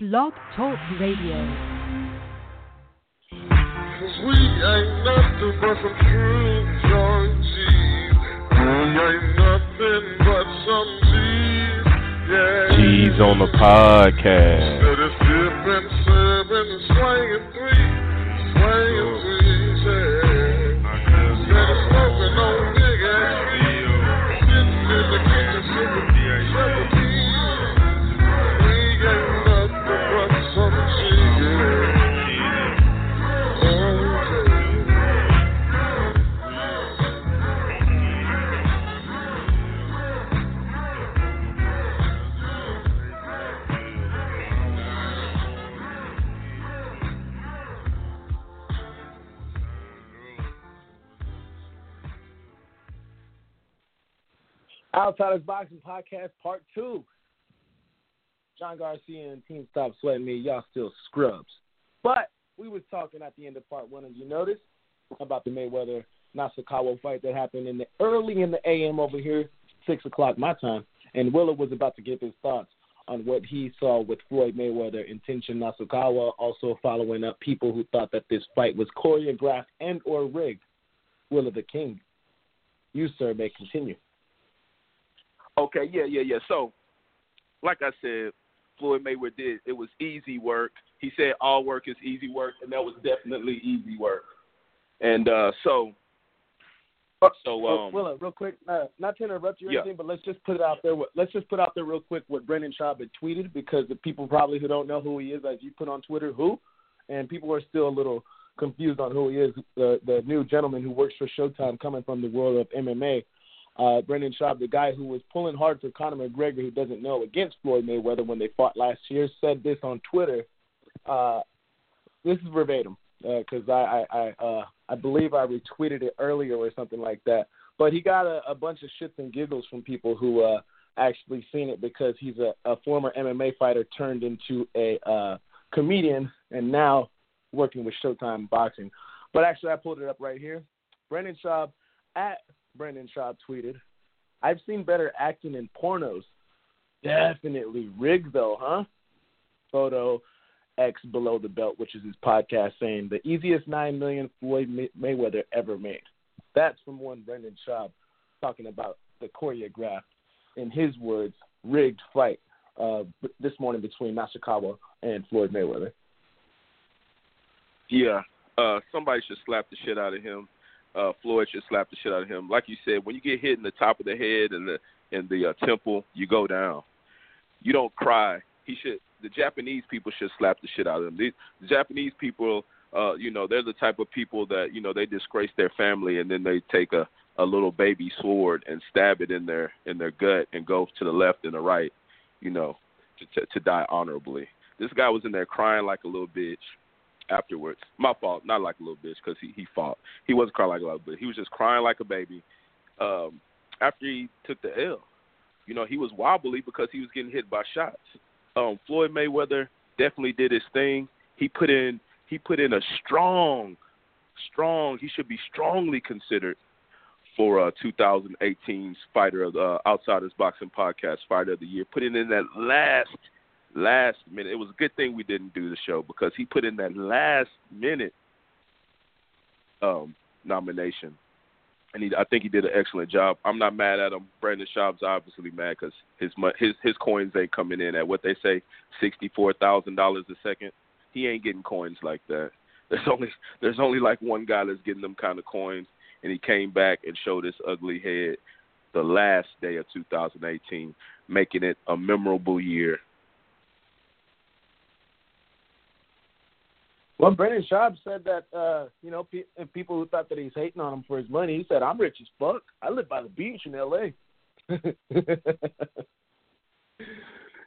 Blog Talk Radio. Cause we ain't nothing but some true joy We ain't nothing but some G's. Yeah. G's on the podcast. Boxing Podcast Part 2. John Garcia and Team Stop Sweating Me, y'all still scrubs. But we was talking at the end of part one, and you notice about the Mayweather Nasukawa fight that happened in the early in the AM over here, six o'clock my time. And Willa was about to give his thoughts on what he saw with Floyd Mayweather and Tenshin Nasukawa, also following up people who thought that this fight was choreographed and or rigged. Willa the King. You, sir, may continue. Okay, yeah, yeah, yeah. So, like I said, Floyd Mayweather did it was easy work. He said all work is easy work, and that was definitely easy work. And uh so, so um, Willa, real quick, uh, not to interrupt you or Yeah. anything, but let's just put it out there. what- Let's just put out there real quick what Brendan Schaub had tweeted because the people probably who don't know who he is, as you put on Twitter, who, and people are still a little confused on who he is. The the new gentleman who works for Showtime, coming from the world of MMA. Uh, Brendan Schaub, the guy who was pulling hard for Conor McGregor, who doesn't know, against Floyd Mayweather when they fought last year, said this on Twitter. Uh, this is verbatim because I I I, uh, I believe I retweeted it earlier or something like that. But he got a, a bunch of shits and giggles from people who uh, actually seen it because he's a, a former MMA fighter turned into a uh, comedian and now working with Showtime Boxing. But actually, I pulled it up right here. Brendan Schaub at Brendan Schaub tweeted, "I've seen better acting in pornos. Definitely rigged though, huh?" Photo X below the belt, which is his podcast, saying the easiest nine million Floyd May- Mayweather ever made. That's from one Brendan Schaub talking about the choreographed, in his words, rigged fight uh, this morning between Nashikawa and Floyd Mayweather. yeah, uh somebody should slap the shit out of him. Uh Floyd should slap the shit out of him. Like you said, when you get hit in the top of the head and the and the uh, temple, you go down. You don't cry. He should. The Japanese people should slap the shit out of him. The Japanese people, uh, you know, they're the type of people that you know they disgrace their family and then they take a a little baby sword and stab it in their in their gut and go to the left and the right, you know, to to, to die honorably. This guy was in there crying like a little bitch afterwards. My fault, not like a little bitch because he he fought. He wasn't crying like a little bitch. He was just crying like a baby. Um, after he took the L, you know, he was wobbly because he was getting hit by shots. Um, Floyd Mayweather definitely did his thing. He put in he put in a strong, strong. He should be strongly considered for uh, 2018's Fighter of the uh, Outsiders Boxing Podcast Fighter of the Year. Putting in that last last minute. It was a good thing we didn't do the show because he put in that last minute um, nomination, and he, I think he did an excellent job. I'm not mad at him. Brendan Schaub's obviously mad because his his his coins ain't coming in at what they say sixty four thousand dollars a second. He ain't getting coins like that. There's only there's only like one guy that's getting them kind of coins, and he came back and showed his ugly head the last day of 2018, making it a memorable year. Well, Brendan Schaub said that uh, you know pe- people who thought that he's hating on him for his money. He said, "I'm rich as fuck. I live by the beach in L.A."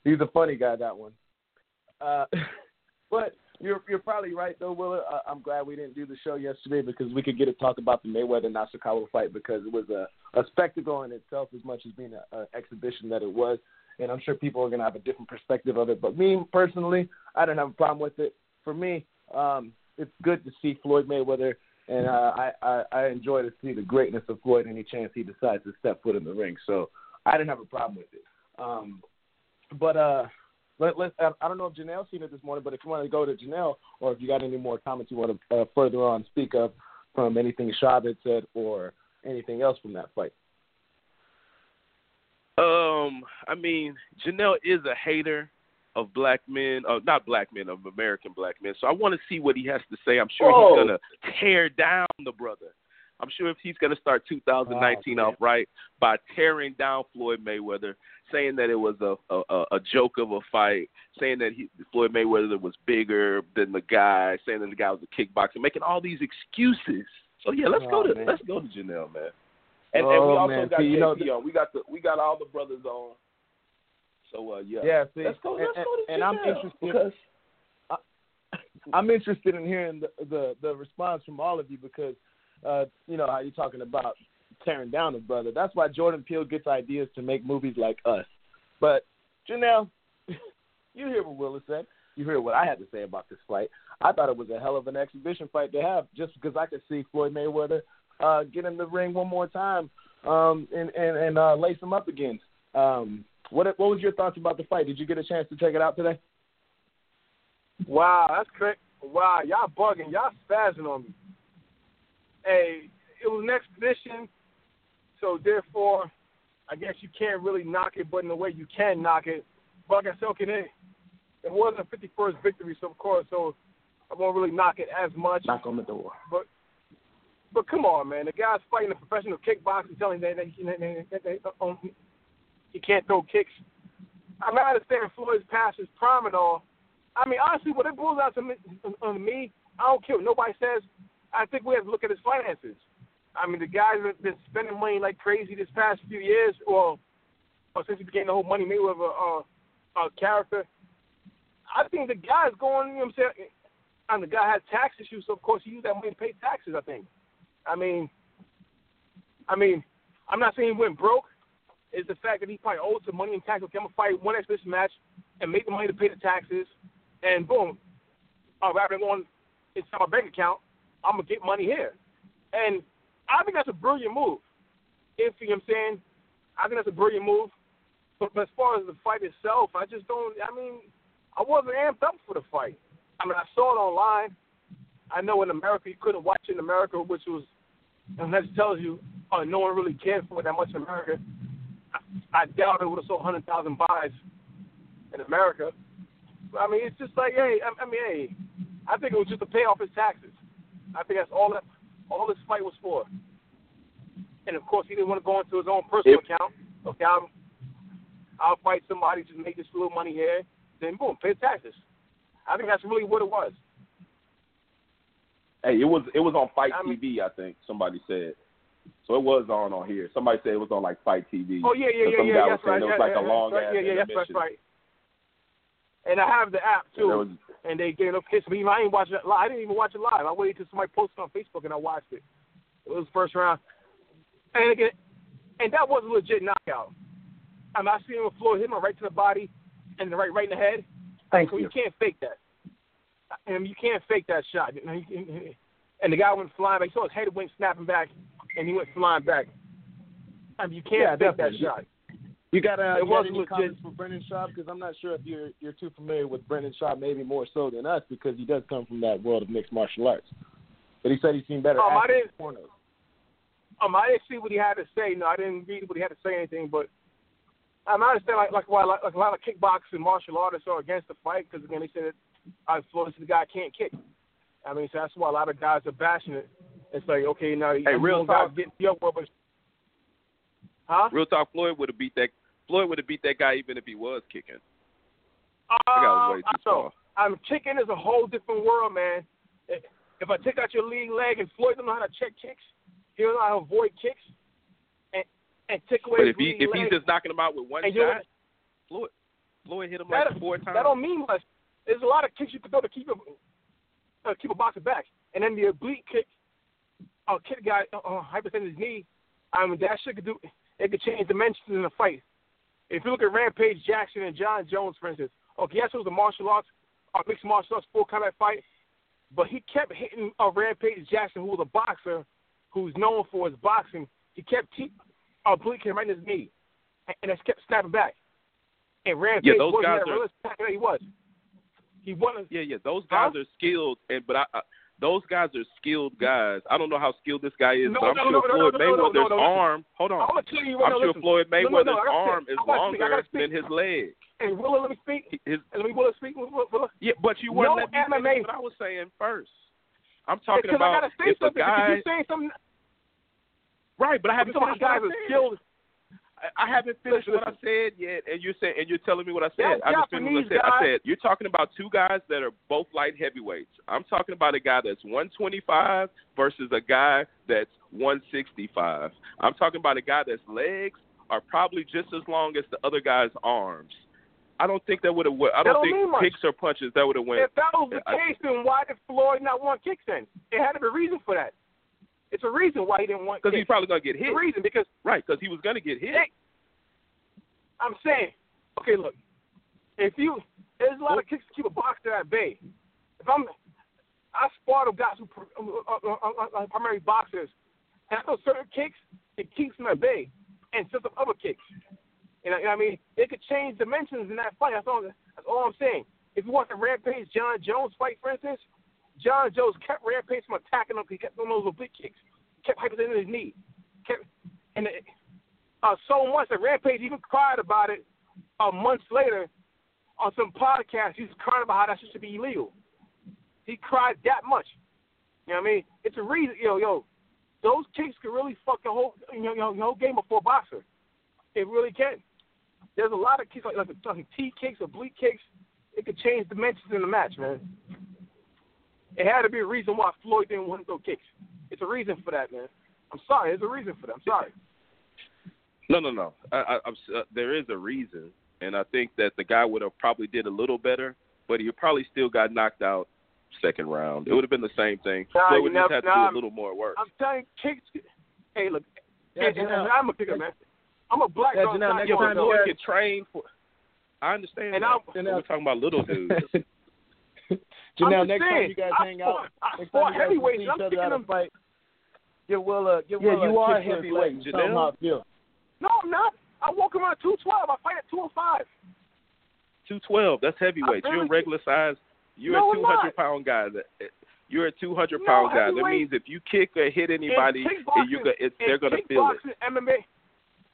he's a funny guy. That one. Uh, but you're you're probably right though, Willa. Uh, I'm glad we didn't do the show yesterday because we could get to talk about the Mayweather Nasukawa fight because it was a a spectacle in itself as much as being an exhibition that it was. And I'm sure people are gonna have a different perspective of it. But me personally, I don't have a problem with it. For me, um, it's good to see Floyd Mayweather, and uh, I, I I enjoy to see the greatness of Floyd any chance he decides to step foot in the ring. So I didn't have a problem with it. Um, but uh, let, let, I don't know if Janelle seen it this morning, but if you want to go to Janelle, or if you got any more comments you want to uh, further on speak of from anything Schaub said or anything else from that fight. Um, I mean, Janelle is a hater of black men, uh, not black men, of American black men. So I want to see what he has to say. I'm sure Whoa. he's gonna tear down the brother. I'm sure if he's gonna start 2019 Oh, off right by tearing down Floyd Mayweather, saying that it was a a, a joke of a fight, saying that he, Floyd Mayweather was bigger than the guy, saying that the guy was a kickboxer, making all these excuses. So yeah, let's go Oh, to man. let's go to Janelle, man. And, and Oh, we also man. got See, you know, on. We got the we got all the brothers on. So uh, yeah, Yeah, see, let's go. and, Let's go to and, and I'm interested. because I'm interested in hearing the, the the response from all of you because uh, you know how you're talking about tearing down a brother. That's why Jordan Peele gets ideas to make movies like Us. But Janelle, you hear what Willis said. You hear what I had to say about this fight. I thought it was a hell of an exhibition fight to have, just because I could see Floyd Mayweather uh, get in the ring one more time um, and and, and uh, lace him up again. Um, what what was your thoughts about the fight? Did you get a chance to check it out today? Wow, that's correct. Wow, y'all bugging. Y'all spazzing on me. Hey, it was an expedition, so therefore, I guess you can't really knock it, but in a way you can knock it. But like I said, okay, they, it wasn't a 51st victory, so of course, so I won't really knock it as much. Knock on the door. But but come on, man, the guy's fighting a professional kickboxer, telling that, that, he, that, that, that, that um, he can't throw kicks. I mean, I understand Floyd's past his prime and all. I mean, honestly, what it boils down to me, on me, I don't care what nobody says. I think we have to look at his finances. I mean, the guy's been spending money like crazy this past few years, or, or since he became the whole Money Mayweather uh, uh, character. I think the guy's going, you know what I'm saying? And the guy has tax issues, so of course he used that money to pay taxes. I think. I mean, I mean, I'm not saying he went broke. It's the fact that he probably owed some money in taxes. Okay, I'm gonna fight one exhibition match and make the money to pay the taxes, and boom, uh, rather than going inside my bank account, I'm gonna get money here. And I think that's a brilliant move. If you know what I'm saying, I think that's a brilliant move. But, but as far as the fight itself, I just don't. I mean, I wasn't amped up for the fight. I mean, I saw it online. I know in America you couldn't watch it in America, which was, and that tells you, uh, no one really cared for it that much in America. I, I doubt it would have sold 100,000 buys in America. I mean, it's just like, hey, I, I mean, hey, I think it was just to pay off his taxes. I think that's all that all this fight was for. And of course, he didn't want to go into his own personal If- account. Okay, I'll, I'll fight somebody just make this little money here. Then boom, pay taxes. I think that's really what it was. Hey, it was it was on Fight I mean- TV, I think somebody said. So it was on on here. Somebody said it was on like Fight TV. Oh yeah, yeah, yeah, some yeah. guy That's was right. it was yeah, like yeah, a long right. ass Yeah, yeah, that's right, And I have the app And too. was and they gave up kiss me. I ain't watch it live. I didn't even watch it live. I waited till somebody posted on Facebook and I watched it. It was the first round, and again, and that was a legit knockout. I mean, I seen him with Floyd hit him right to the body, and the right right in the head. Thank So you. you can't fake that. And you can't fake that shot. And the guy went flying back. You saw his head went snapping back, and he went flying back. I mean, you can't Yeah, fake that shot. You got uh, It was any comments for Brendan Schaub? Because I'm not sure if you're you're too familiar with Brendan Schaub, maybe more so than us, because he does come from that world of mixed martial arts. But he said he's seen better Um, I didn't- pornos. Um, I didn't see what he had to say. No, I didn't read what he had to say anything. But I understand like like why like, like a lot of kickboxing martial artists are against the fight because again they said it I Floyd the guy can't kick. I mean, so that's why a lot of guys are bashing it. It's like okay, now Hey, real talk. get up, but huh? real talk. Floyd would have beat that. Floyd would have beat that guy even if he was kicking. That guy was Um, too so. I'm kicking is a whole different world, man. If I take out your lead leg and Floyd don't know how to check kicks, he don't know how to avoid kicks, and and take away But if he if leg, he's just knocking him out with one you shot, Floyd Floyd hit him that, like four times. that don't mean much. There's a lot of kicks you can throw to keep a uh, keep a boxer back, and then the oblique kick a kid guy uh, uh, hyperextend his knee. I mean that shit could do. It could change dimensions in a fight. If you look at Rampage Jackson and Jon Jones, for instance, okay, yes, it was a martial arts, a mixed martial arts full combat fight, but he kept hitting uh, Rampage Jackson, who was a boxer, who's known for his boxing. He kept keep oblique him right in his knee, and, and it kept snapping back. And Rampage Yeah, those wasn't guys that are- realistic that he was. He wasn't. Yeah, yeah, those guys are skilled, and but I, I those guys are skilled guys. I don't know how skilled this guy is, No, but I'm no, sure no, Floyd Mayweather's arm. Hold on. I'm gonna tell you I'm now. sure listen. Floyd Mayweather's arm is I gotta speak. I longer than his leg. Hey, Willa, let me speak. His, let me Willa speak. Willa, yeah, but you weren't No letting me MMA. what I was saying first. I'm talking Because I about gotta say if something. Because guy, you're saying something. right? But I haven't what I guys are skilled. I- haven't finished Listen, what I said yet, and you're saying, and you're telling me what I said. That I just finished what I Japanese said. I said you're talking about two guys that are both light heavyweights. I'm talking about a guy that's 125 versus a guy that's 165. I'm talking about a guy that's legs are probably just as long as the other guy's arms. I don't think that would have. I don't don't think kicks or punches that would have went. If that was the I- case, then why did Floyd not want kicks then? It had to be a reason for that. It's a reason why he didn't want Because he's probably gonna get It's hit. a reason because Right? Because he was gonna get hit. Hey, I'm saying, okay, look, if you, there's a lot of kicks to keep a boxer at bay. If I'm, I spar with guys who uh, uh, uh, uh, primary boxers, and I know certain kicks it keeps them at bay, and sets up other kicks. And I, you know what I mean, it could change dimensions in that fight. That's all. That's all I'm saying. If you watch the Rampage Jon Jones fight, for instance, Jon Jones kept Rampage from attacking him. He kept doing those oblique kicks. Kept hyperextending his knee. Kept, and it, uh, so much that Rampage even cried about it uh, months later on some podcast. He was crying about how that should be illegal. He cried that much. You know what I mean? It's a reason, yo, yo. Those kicks can really fuck the whole, you know, you know, the whole game before boxer. It really can. There's a lot of kicks like like, like T kicks, oblique kicks. It could change dimensions in the match, man. It had to be a reason why Floyd didn't want to throw kicks. It's a reason for that, man. I'm sorry. There's a reason for that. I'm sorry. No, no, no. I, I, I'm, uh, there is a reason, and I think that the guy would have probably did a little better, but he probably still got knocked out second round. It would have been the same thing. Nah, Floyd you would just never- have to nah, do a little more work. I'm telling you, kicks. Hey, look. Yeah, and, and Janelle. I'm a kicker, man. I'm a black Yeah, belt. Janelle, not next yeah, going but time to- you Floyd can train for. I understand. And that. I'm- we're talking about little dudes. Janelle, I'm next time you guys I hang fought- out, I next time you guys can heavyweights, see each I'm other kicking at a them. fight, give Will a uh, give Yeah, Will a uh, you are kick for his heavyweight, leg tell him Janelle. how it feels. No, I'm not. I walk around 212. I fight at 205. Two twelve. That's heavyweight. You're a regular size. You're No, a I'm two not. hundred pound guy. That you're a two hundred No, guy. That means if you kick or hit anybody, in you go, it's, they're gonna feel it. kickboxing, MMA,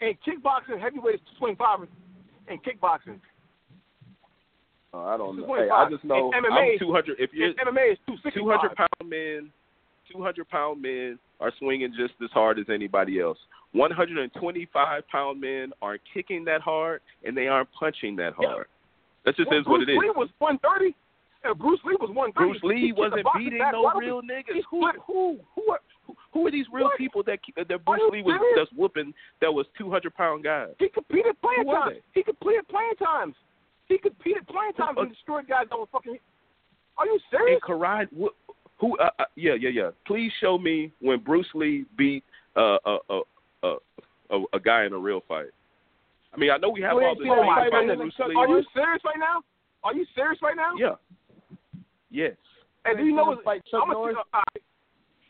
and kickboxing, heavyweight is 225 in kickboxing. Oh, I don't know. 225. Hey, I just know In MMA, I'm two hundred. If you're MMA is two hundred pound men, two hundred pound men are swinging just as hard as anybody else. One hundred and twenty five pound men aren't kicking that hard and they aren't punching that Yeah. hard. That just Well, is what Bruce it is. Lee was 130. And Bruce Lee was 130. Bruce Lee wasn't beating back no wide real niggas. Who who who are who are these real What? people that that Bruce Lee was serious? that's whooping that was two hundred pound guys? He competed playing times. He competed playing times. He competed playing times and Uh, destroyed guys that were fucking. Are you In serious? karate, wh- who? Uh, uh, yeah, yeah, yeah. Please show me when Bruce Lee beat uh, a, a, a, a, a guy in a real fight. I mean, I know we have You all ain't this seen Oh my about with goodness. Bruce Lee. Are you serious right now? Are you serious right now? Yeah. Yes. And do You you know seen fight Chuck I'm Norris? A, uh,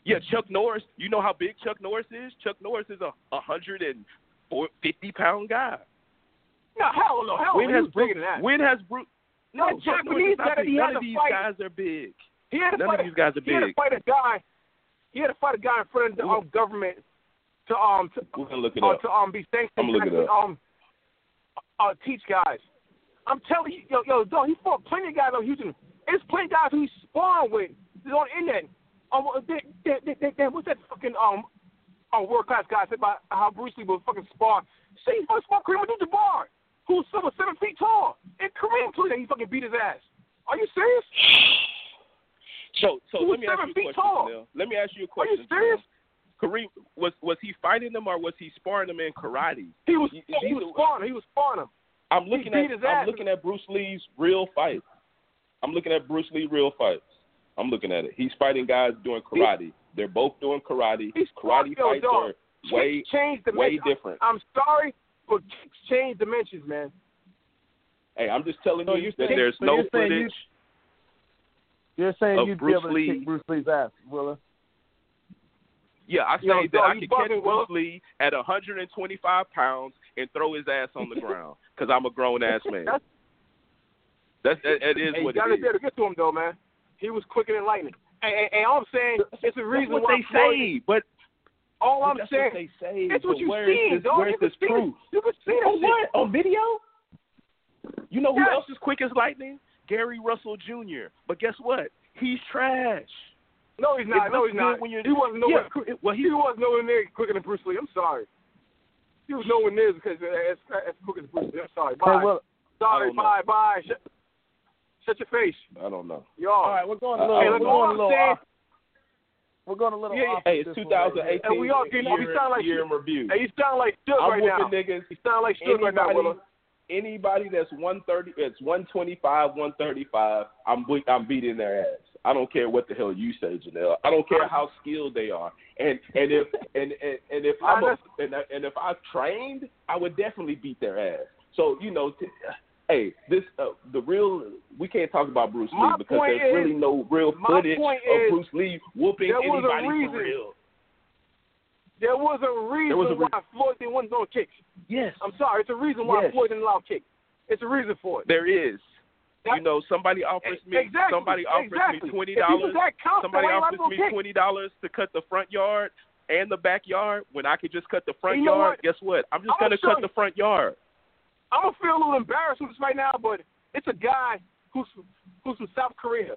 Yeah, Chuck Norris. You know how big Chuck Norris is? Chuck Norris is a a hundred and four- fifty pound guy. No, hell no, hell when no. He has Bruce? When has Bruce? No, Norris Japanese is not guy that he None had of these fight- guys are big. He had to None fight. of these guys are he had to big. fight a guy. He had to fight a guy in front of the um, government to um to, We're gonna look it uh, up. to um be sanctioned. I'm gonna look it to, Um, uh, teach guys. I'm telling you, yo, yo, dog, he fought plenty of guys on Houston. It's plenty of guys who he sparring with. He's on the internet. Um, they, they, they, they, they, what's that fucking um, um world class guy said about how Bruce Lee was fucking spar? Say he fucking sparred Kareem Abdul-Jabbar, who's over seven feet tall, and Kareem you that he fucking beat his ass. Are you serious? So, so Who's let me ask seven you a feet question, tall? Let me ask you a Are you question. serious? Janelle. Kareem was was he fighting them or was he sparring them in karate? He was he these was sparring. He was sparring him. I'm looking at I'm looking at Bruce Lee's real fight. I'm looking at Bruce Lee real fights. I'm looking at it. He's fighting guys doing karate. They're both doing karate. He's Karate fights dog. are way change way dimensions. different. I'm sorry, but kicks change dimensions, man. Hey, I'm just telling So you that saying- there's so no you're saying footage. You're saying Of you'd Bruce be able to Lee. kick Bruce Lee's ass, Willa. Yeah, I say Yo, that I you could catch bugging, Will. Bruce Lee at 125 pounds and throw his ass on the ground. because I'm a grown ass man. That's- That's that, that is Hey, what you gotta it be able to get to him though, man. He was quicker than lightning. And, and, and all I'm saying, it's a reason That's what why they Floyd- say, but All I'm that's saying, what they say. it's what you where is seen, this, dog. Where's You this see it. proof? You can see that On shit. what? On video? You know who Yes. else is quick as lightning? Gary Russell Jr. But guess what? He's trash. No, he's not. No, he's not. good when you're- he wasn't nowhere. Yeah, quick- well, he- he was nowhere near quicker than Bruce Lee. I'm sorry. He was nowhere near because as, as quick as Bruce Lee. I'm sorry. Bye. Hey, well, sorry. don't know. Bye. Bye. Shut, shut your face, I don't know. y'all. all right, we're going a Uh, little. hey, we're look, going all a I'm little saying- off. We're going a little Yeah, off. Hey, it's this one 2018 And we all getting- we year, sound like year shit. in review. Hey, you sound like Suge I'm right now. niggas. You sound like Suge right now, Anybody, Willa. anybody that's 130, it's 125, 135. I'm be- I'm beating their ass. I don't care what the hell you say, Janelle. I don't care how skilled they are. And and if and and, and if I'm a, and, and if I trained, I would definitely beat their ass. So you know, t- hey, this uh, the real. We can't talk about Bruce Lee because there's is- really no real footage of Bruce Lee whooping there was a anybody reason. for real. There was a reason was a re- why Floyd didn't want no kicks. Yes, I'm sorry. It's a reason why Yes. Floyd didn't allow kicks. It's a reason for it. there is. That- you know, somebody offers me exactly. somebody offers exactly. me twenty If he was dollars. Somebody you offers me kick? twenty dollars to cut the front yard and the backyard when I could just cut the front You yard. Guess what? I'm just I'm gonna cut the front yard. I'm gonna feel a little embarrassed with this right now, but it's a guy who's who's from South Korea.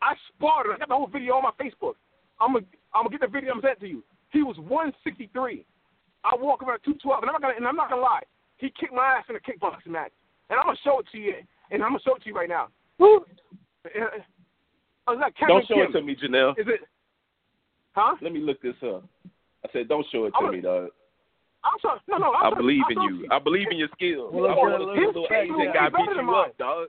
I sparred him. I got the whole video on my Facebook. I'm gonna I'm gonna get the video and send it to you. He was 163. I walk around 212, and I'm not gonna and I'm not gonna lie. He kicked my ass in a kickboxing match, and I'm gonna show it to you. And I'm gonna show it to you right now. Woo! Uh, is Don't show Kim? it to me, Janelle. Is it? Huh? Let me look this up. I said, don't show it I'm to gonna- me, dog. I'm sorry. No, no. I I'm believe I'm in you. I believe in your skills. Well, I look, want look, to see look, the look, Asian look, guy beat than you mine. up, dog.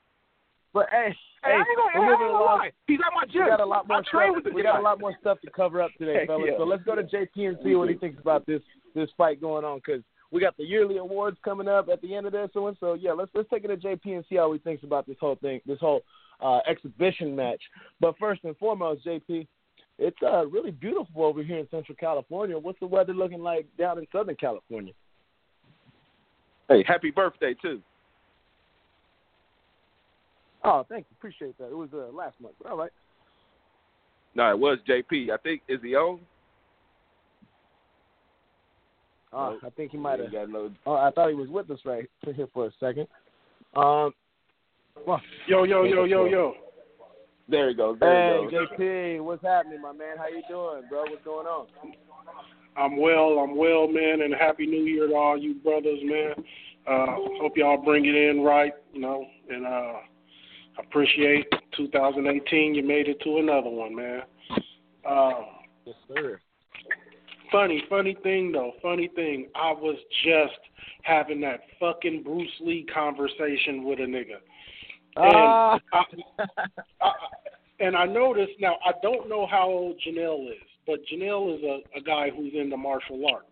But hey, Hey, I hey, ain't gonna, we're I moving ain't gonna along. lie. He's at my gym. We got a lot more I train stuff. with the We got a lot more stuff to cover up today, fellas. yeah. So let's go to JP and see what he thinks about this this fight going on because we got the yearly awards coming up at the end of this one. So yeah, let's let's take it to JP and see how he thinks about this whole thing, this whole uh, exhibition match. But first and foremost, JP, it's uh, really beautiful over here in Central California. What's the weather looking like down in Southern California? Hey, happy birthday too. Oh, thank you, appreciate that. It was uh, last month. All right. No, it was JP. I think is he on? Uh, I think he might have. He got no. Oh, I thought he was with us right here for a second. Um, well, Yo, yo, yo, yo, yo. There he goes. There hey, he goes. JP, what's happening, my man? How you doing, bro? What's going on? I'm well, I'm well, man, and happy new year to all you brothers, man. Uh hope y'all bring it in right, you know, and uh appreciate 2018 you made it to another one, man. Uh Yes, sir. funny, funny thing though, funny thing. I was just having that fucking Bruce Lee conversation with a nigga. Ah. I, I, and I noticed now I don't know how old Janelle is, but Janelle is a, a guy who's into martial arts.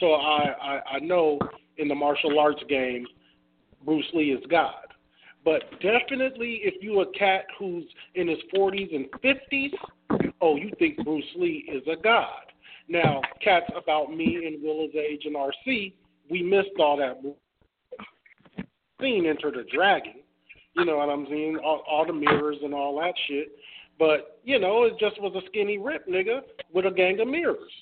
So I, I I know in the martial arts game, Bruce Lee is God. But definitely, if you a cat who's in his 40s and 50s, oh, you think Bruce Lee is a god. Now, cats about me and Willa's age and RC, we missed all that. Scene Enter the Dragon. You know what I'm saying? All, all the mirrors and all that shit. But, you know, it just was a skinny rip nigga with a gang of mirrors.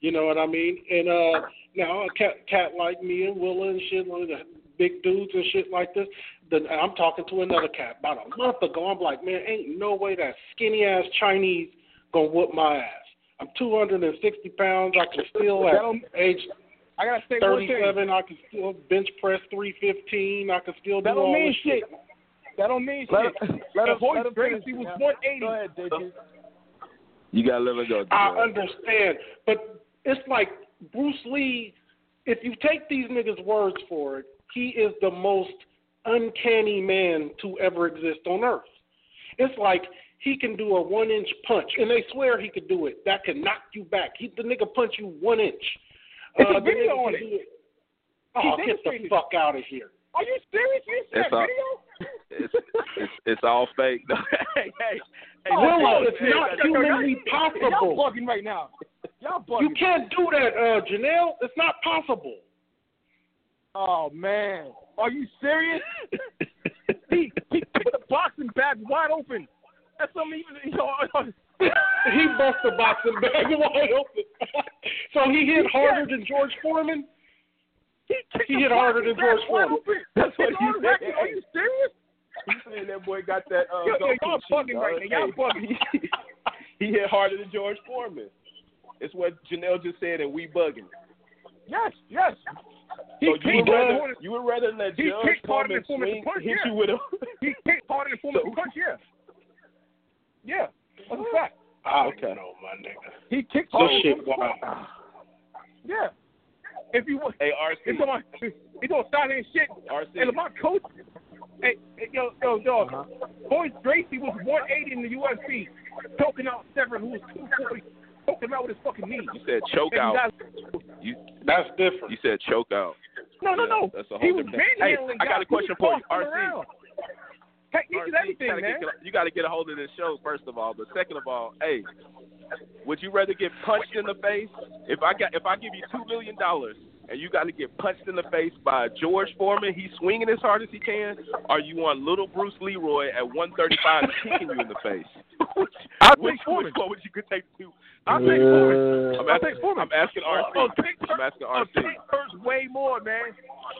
You know what I mean? And uh now a cat cat like me and Willa and shit, one of the big dudes and shit like this. Then I'm talking to another cat about a month ago. I'm like, man, ain't no way that skinny ass Chinese gonna whoop my ass. I'm 260 pounds. I can still at age I gotta say 37. I can still bench press 315. I can still do That don't all mean this shit. That don't mean Let shit. him, let him, The voice let him Gracie was Yeah. 180. Go ahead, JP. You gotta let it go. I Janelle. understand, but it's like Bruce Lee. If you take these niggas' words for it, he is the most uncanny man to ever exist on earth. It's like he can do a one-inch punch, and they swear he could do it. That can knock you back. He, the nigga punch you one inch. It's a uh, the video nigga on can it. do Oh, get the fuck out of here! Are you serious? You see It's that video? It's, it's it's all fake. hey, hey, hey, Willa, it's hey, not hey, humanly Y'all possible. bugging right now. Y'all bugging. You can't do that, uh, Janelle. It's not possible. Oh man, are you serious? he he kicked the boxing bag wide open. That's something even you know. he bust the boxing bag wide open. so he hit harder than George Foreman. He, kicked He hit harder than George bag Foreman. That's what It's he on said. record. Are you serious? He's saying that boy got that. Uh, Yo, yo, y'all bugging right now. Y'all bugging. he hit harder than George Foreman. It's what Janelle just said, and we bugging. Yes, yes. He So you would, rather, you would rather let He Judge kicked harder Foreman than Foreman swing, punch, hit yeah. you with a. he kicked harder than Foreman So- to punch. Yeah, yeah. That's a fact. I Okay. don't know, my nigga. He kicked This harder. shit than Foreman wild. Yeah. If you want, Hey, RC. He's on he's on style and shit. RC. And my coach, hey, hey, yo, yo, yo, Uh-huh. Royce Gracie was 180 in the UFC, choking out Severn, who was 240, choking him out with his fucking knee. You said choke And out. guys- You That's different. you said choke out. no, no, Yeah, no. that's a whole he was different- Hey, I got a question for you. tossing RC. around. Hey, he RC, did everything, you gotta man. Get, you got to get a hold of this show first of all, but second of all, hey, would you rather get punched in the face? If I got if I give you two million dollars and you got to get punched in the face by George Foreman, he's swinging as hard as he can, or you want little Bruce Leroy at 135 kicking you in the face? I'll which, Foreman. which one would you could take to? I think take Foreman. I'm I'll asking, take Foreman. I'm asking RC. Oh, kick I'm hurt- asking oh, RC. kick hurts way more, man.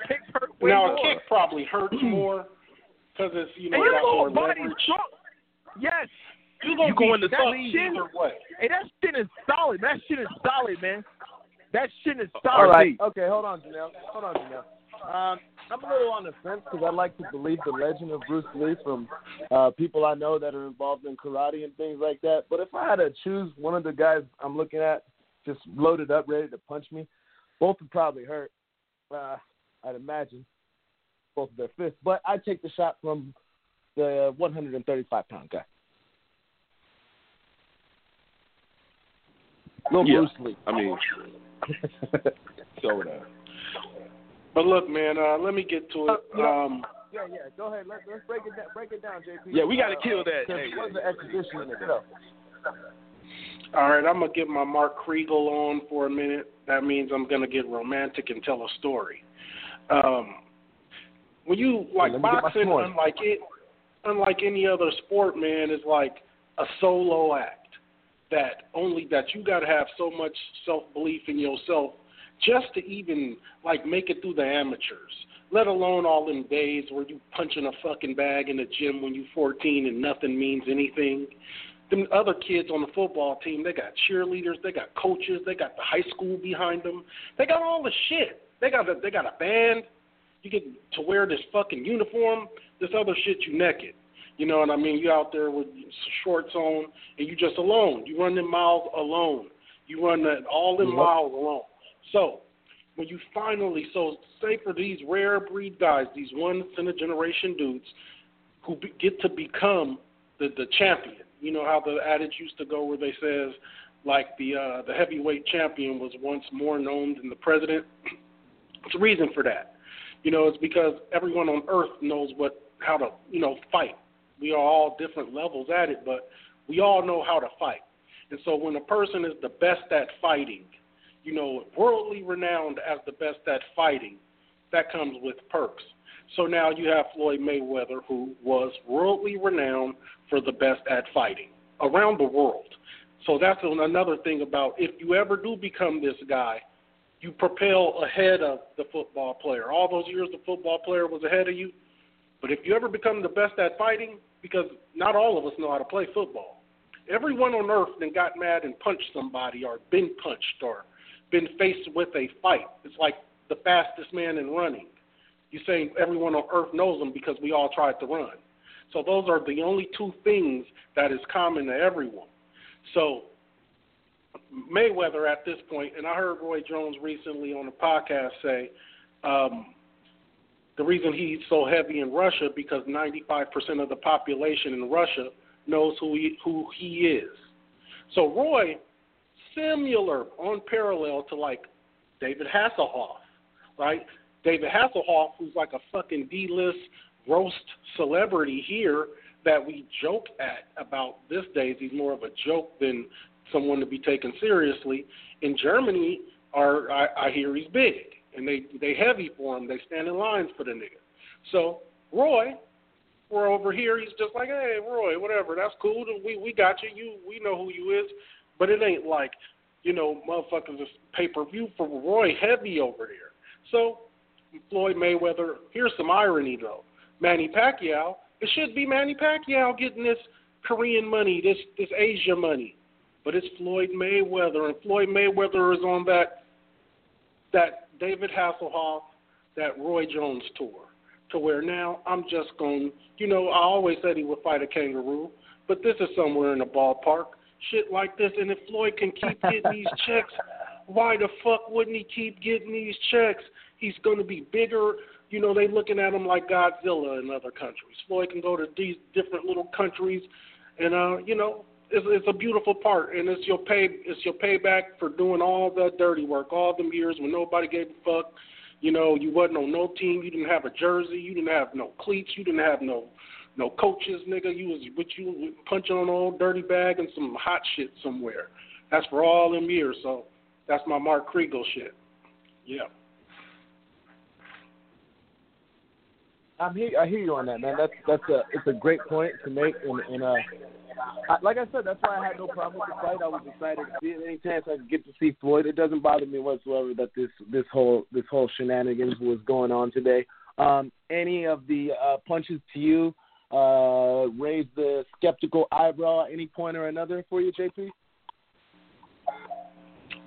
Kick hurt way now more. a kick probably hurts more because it's you know and your got more little body leverage. strong. Yes. You gonna You going be to fucked sleep. either way. Hey, that shit is solid. That shit is solid, man. That shit is solid. All right. Okay, hold on, Janelle. Hold on, Janelle. Um, I'm a little on the fence because I like to believe the legend of Bruce Lee from uh, people I know that are involved in karate and things like that. But if I had to choose one of the guys I'm looking at, just loaded up, ready to punch me, both would probably hurt. Uh, I'd imagine both of their fists. But I'd take the shot from the 135 pound guy. Little Yeah. Bruce Lee. I mean, so uh, But look, man, uh, let me get to it. Uh, yeah. Um, Yeah, yeah. Go ahead. Let's let's break it down. Break it down, JP. Yeah, we gotta Uh, kill that. Hey, it was an exhibition in itself. all right, I'm gonna get my Mark Kriegel on for a minute. That means I'm gonna get romantic and tell a story. Um, when you like let me get my boxing, unlike it, unlike any other sport, man, is like a solo act. That only that you got to have so much self belief in yourself just to even like make it through the amateurs. Let alone all them days where you punching a fucking bag in the gym when you 14 and nothing means anything. Them other kids on the football team, they got cheerleaders, they got coaches, they got the high school behind them. They got all the shit. They got a, they got a band. You get to wear this fucking uniform. This other shit, you naked. You know what I mean? You out there with shorts on, and you just alone. You run them miles alone. You run that all them Yep. miles alone. So when you finally, so say for these rare breed guys, these once in a generation dudes, who be, get to become the the champion. You know how the adage used to go where they says like the uh, the heavyweight champion was once more known than the president. It's a reason for that. You know, it's because everyone on earth knows what how to you know fight. We are all different levels at it, but we all know how to fight. And so when a person is the best at fighting, you know, worldly renowned as the best at fighting, that comes with perks. So now you have Floyd Mayweather, who was worldly renowned for the best at fighting around the world. So that's another thing about if you ever do become this guy, you propel ahead of the football player. All those years the football player was ahead of you. But if you ever become the best at fighting, because not all of us know how to play football. Everyone on earth then got mad and punched somebody or been punched or been faced with a fight. It's like the fastest man in running. You say everyone on earth knows them because we all tried to run. So those are the only two things that is common to everyone. So Mayweather at this point, and I heard Roy Jones recently on a podcast say um, the reason he's so heavy in Russia because 95% of the population in Russia knows who he, who he is. So Roy, similar on parallel to like David Hasselhoff, right? David Hasselhoff, who's like a fucking D-list roast celebrity here that we joke at about this days. He's more of a joke than someone to be taken seriously. In Germany, are I, I hear he's big, and they they heavy for him. They stand in lines for the nigga. So Roy, we're over here. He's just like, hey, Roy, whatever. That's cool. We we got you. You we know who you is, but it ain't like, you know, motherfuckers is pay per view for Roy heavy over there. So Floyd Mayweather. Here's some irony though. Manny Pacquiao. It should be Manny Pacquiao getting this Korean money, this this Asia money, but it's Floyd Mayweather, and Floyd Mayweather is on that that David Hasselhoff, that Roy Jones tour, to where now I'm just going. You know, I always said he would fight a kangaroo, but this is somewhere in the ballpark. Shit like this, and if Floyd can keep getting these checks, why the fuck wouldn't he keep getting these checks? He's going to be bigger. You know, they looking at him like Godzilla in other countries. Floyd can go to these different little countries, and uh, you know, it's, it's a beautiful part, and it's your pay. It's your payback for doing all the dirty work, all them years when nobody gave a fuck. You know, you wasn't on no team. You didn't have a jersey. You didn't have no cleats. You didn't have no no coaches, nigga. You was but you punching on an old dirty bag and some hot shit somewhere. That's for all them years. So that's my Mark Kriegel shit. Yeah. I'm here. I hear you on that, man. That's that's a it's a great point to make, and, and uh, I, like I said, that's why I had no problem with the fight. I was excited to see it. Any chance I could get to see Floyd, it doesn't bother me whatsoever that this this whole this whole shenanigans was going on today. Um, any of the uh, punches to you uh, raised the skeptical eyebrow at any point or another for you, JP?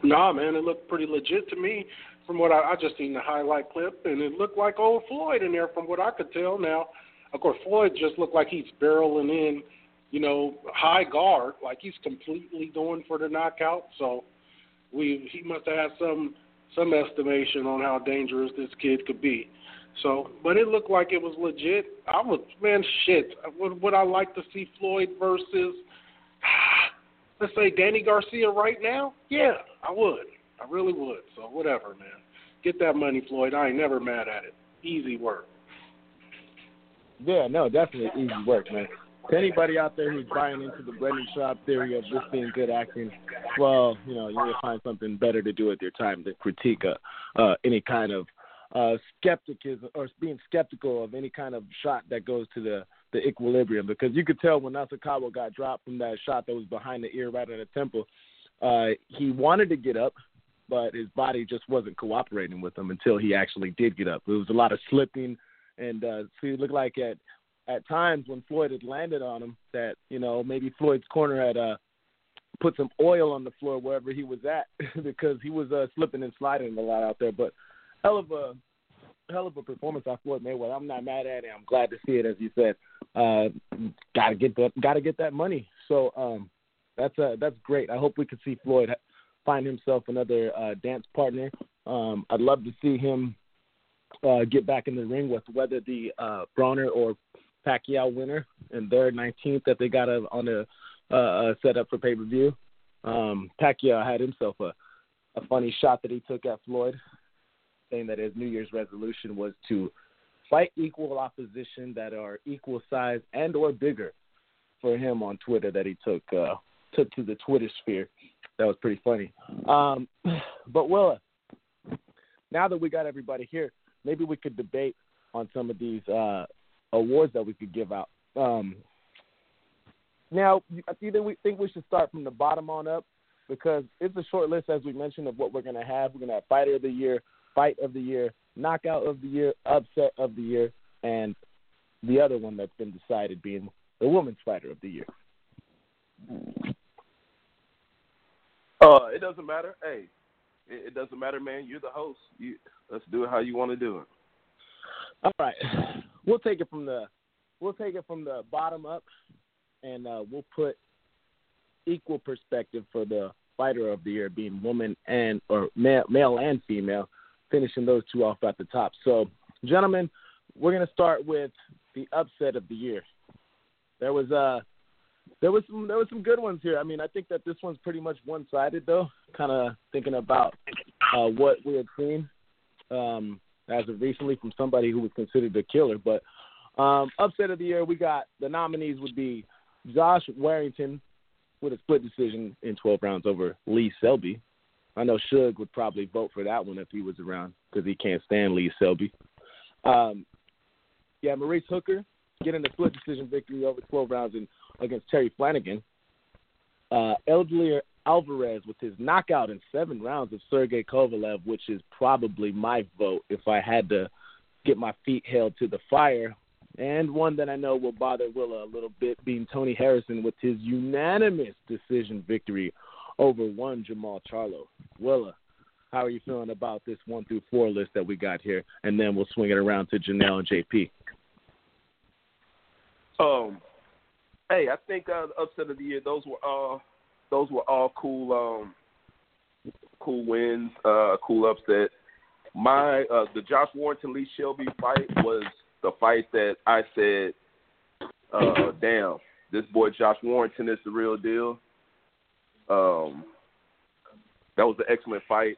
Nah, man, it looked pretty legit to me from what I, I just seen the highlight clip, and it looked like old Floyd in there from what I could tell. Now, of course, Floyd just looked like he's barreling in, you know, high guard, like he's completely going for the knockout. So we he must have had some some estimation on how dangerous this kid could be. So, but it looked like it was legit. I was man, shit. Would, would I like to see Floyd versus, let's say Danny Garcia right now? Yeah, I would. I really would. So whatever, man. Get that money, Floyd. I ain't never mad at it. Easy work. Yeah, no, definitely easy work, man. To anybody out there who's buying into the Brendan Schaub theory of this being good acting, well, you know, you need to find something better to do with your time than critique uh, uh, any kind of uh, skepticism or being skeptical of any kind of shot that goes to the the equilibrium. Because you could tell when Nasukawa got dropped from that shot that was behind the ear right on the temple, uh, he wanted to get up, but his body just wasn't cooperating with him until he actually did get up. It was a lot of slipping, and uh, so it looked like at at times when Floyd had landed on him that you know maybe Floyd's corner had uh, put some oil on the floor wherever he was at because he was uh, slipping and sliding a lot out there. But hell of a hell of a performance by Floyd Mayweather. I'm not mad at it. I'm glad to see it, as you said. Uh, gotta get that. Gotta get that money. So um, that's uh, that's great. I hope we can see Floyd find himself another uh, dance partner. Um, I'd love to see him uh, get back in the ring with whether the uh, Broner or Pacquiao winner in their 19th that they got a, on a uh, set up for pay per view. Um, Pacquiao had himself a, a funny shot that he took at Floyd, saying that his New Year's resolution was to fight equal opposition that are equal size and or bigger for him on Twitter that he took uh, took to the Twitter sphere. That was pretty funny. Um, but Willa, now that we got everybody here, maybe we could debate on some of these uh, awards that we could give out. Um, now, either we think we should start from the bottom on up because it's a short list, as we mentioned, of what we're going to have. We're going to have Fighter of the Year, Fight of the Year, Knockout of the Year, Upset of the Year, and the other one that's been decided being the Women's Fighter of the Year. Uh, it doesn't matter. Hey, it, it doesn't matter, man. You're the host. You let's do it how you want to do it. All right, we'll take it from the we'll take it from the bottom up, and uh, we'll put equal perspective for the fighter of the year being woman and or male, male and female, finishing those two off at the top. So, gentlemen, we're gonna start with the upset of the year. There was uh there was some there was some good ones here. I mean, I think that this one's pretty much one sided though. Kind of thinking about uh, what we had seen um, as of recently from somebody who was considered a killer. But um, upset of the year, we got the nominees would be Josh Warrington with a split decision in 12 rounds over Lee Selby. I know Suge would probably vote for that one if he was around because he can't stand Lee Selby. Um, yeah, Maurice Hooker getting a split decision victory over 12 rounds in, against Terry Flanagan. Uh, Eldler Alvarez with his knockout in seven rounds of Sergey Kovalev, which is probably my vote if I had to get my feet held to the fire. And one that I know will bother Willa a little bit being Tony Harrison with his unanimous decision victory over one Jamal Charlo. Willa, how are you feeling about this one through four list that we got here? And then we'll swing it around to Janelle and JP. Um, hey, I think uh, the upset of the year. Those were all those were all cool, um, cool wins, uh, cool upset. My uh, the Josh Warrington Lee Selby fight was the fight that I said, uh, damn, this boy Josh Warrington is the real deal. Um, that was an excellent fight.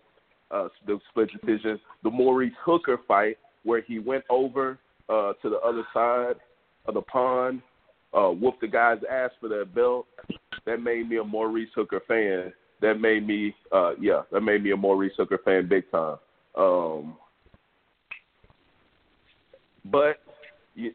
Uh, the split decision. The Maurice Hooker fight, where he went over uh, to the other side of the pond, uh, whooped the guy's ass for that belt. That made me a Maurice Hooker fan. That made me, uh, yeah, that made me a Maurice Hooker fan big time. Um, but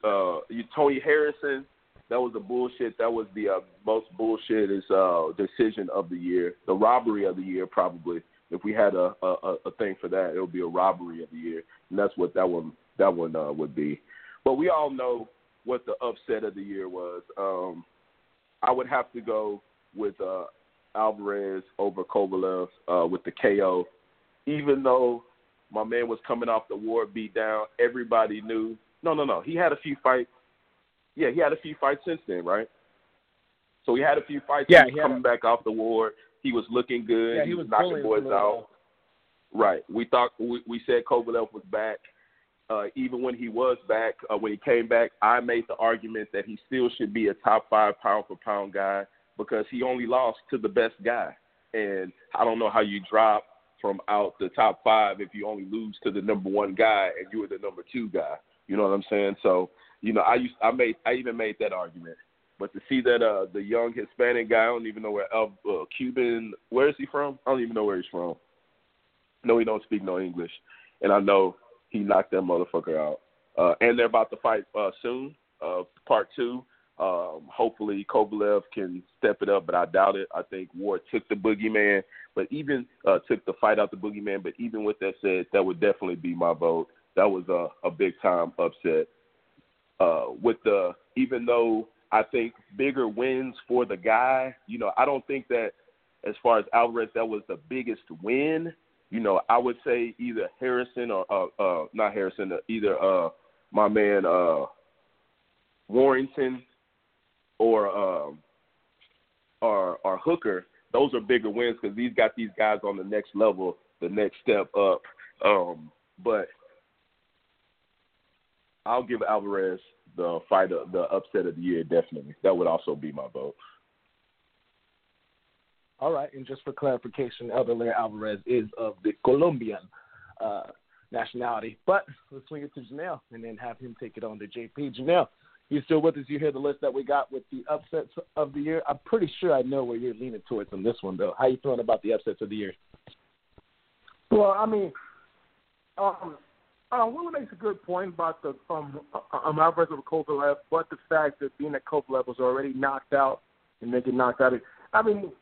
uh, you, Tony Harrison, that was the bullshit. That was the uh, most bullshit is uh, decision of the year, the robbery of the year, probably. If we had a, a a thing for that, it would be a robbery of the year, and that's what that one that one uh, would be. But we all know what the upset of the year was. Um, I would have to go with uh, Alvarez over Kovalev uh, with the KO, even though my man was coming off the Ward beat down. Everybody knew. No, no, no. He had a few fights. Yeah, he had a few fights since then, right? So he had a few fights. Yeah, he was he coming back off the Ward. He was looking good. Yeah, he, he was, was knocking boys a out. Right. We thought we, we said Kovalev was back. Uh, even when he was back, uh, when he came back, I made the argument that he still should be a top five pound for pound guy because he only lost to the best guy. And I don't know how you drop from out the top five if you only lose to the number one guy and you were the number two guy. You know what I'm saying? So, you know, I used I made I even made that argument. But to see that uh the young Hispanic guy, I don't even know where uh, uh, Cuban, where is he from? I don't even know where he's from. No, he don't speak no English, and I know he knocked that motherfucker out. Uh, and they're about to fight uh, soon, uh, part two. Um, hopefully Kovalev can step it up, but I doubt it. I think Ward took the boogeyman, but even uh, took the fight out the boogeyman. But even with that said, that would definitely be my vote. That was a, a big time upset. Uh, with the even though I think bigger wins for the guy, you know, I don't think that as far as Alvarez, that was the biggest win. You know, I would say either Harrison or uh, uh not Harrison, uh, either uh my man uh Warrington or um or or Hooker. Those are bigger wins because these got these guys on the next level, the next step up. Um, but I'll give Alvarez the fight, of, the upset of the year. Definitely, that would also be my vote. All right, and just for clarification, Eleider Alvarez is of the Colombian uh, nationality. But let's swing it to Janelle and then have him take it on to JP. Janelle, you still with us? You hear the list that we got with the upsets of the year? I'm pretty sure I know where you're leaning towards on this one, though. How you feeling about the upsets of the year? Well, I mean, um, uh, makes a good point about the um, um Alvarez over Kovalev, but the fact that being at that Kovalev was already knocked out and they get knocked out, Of, I mean,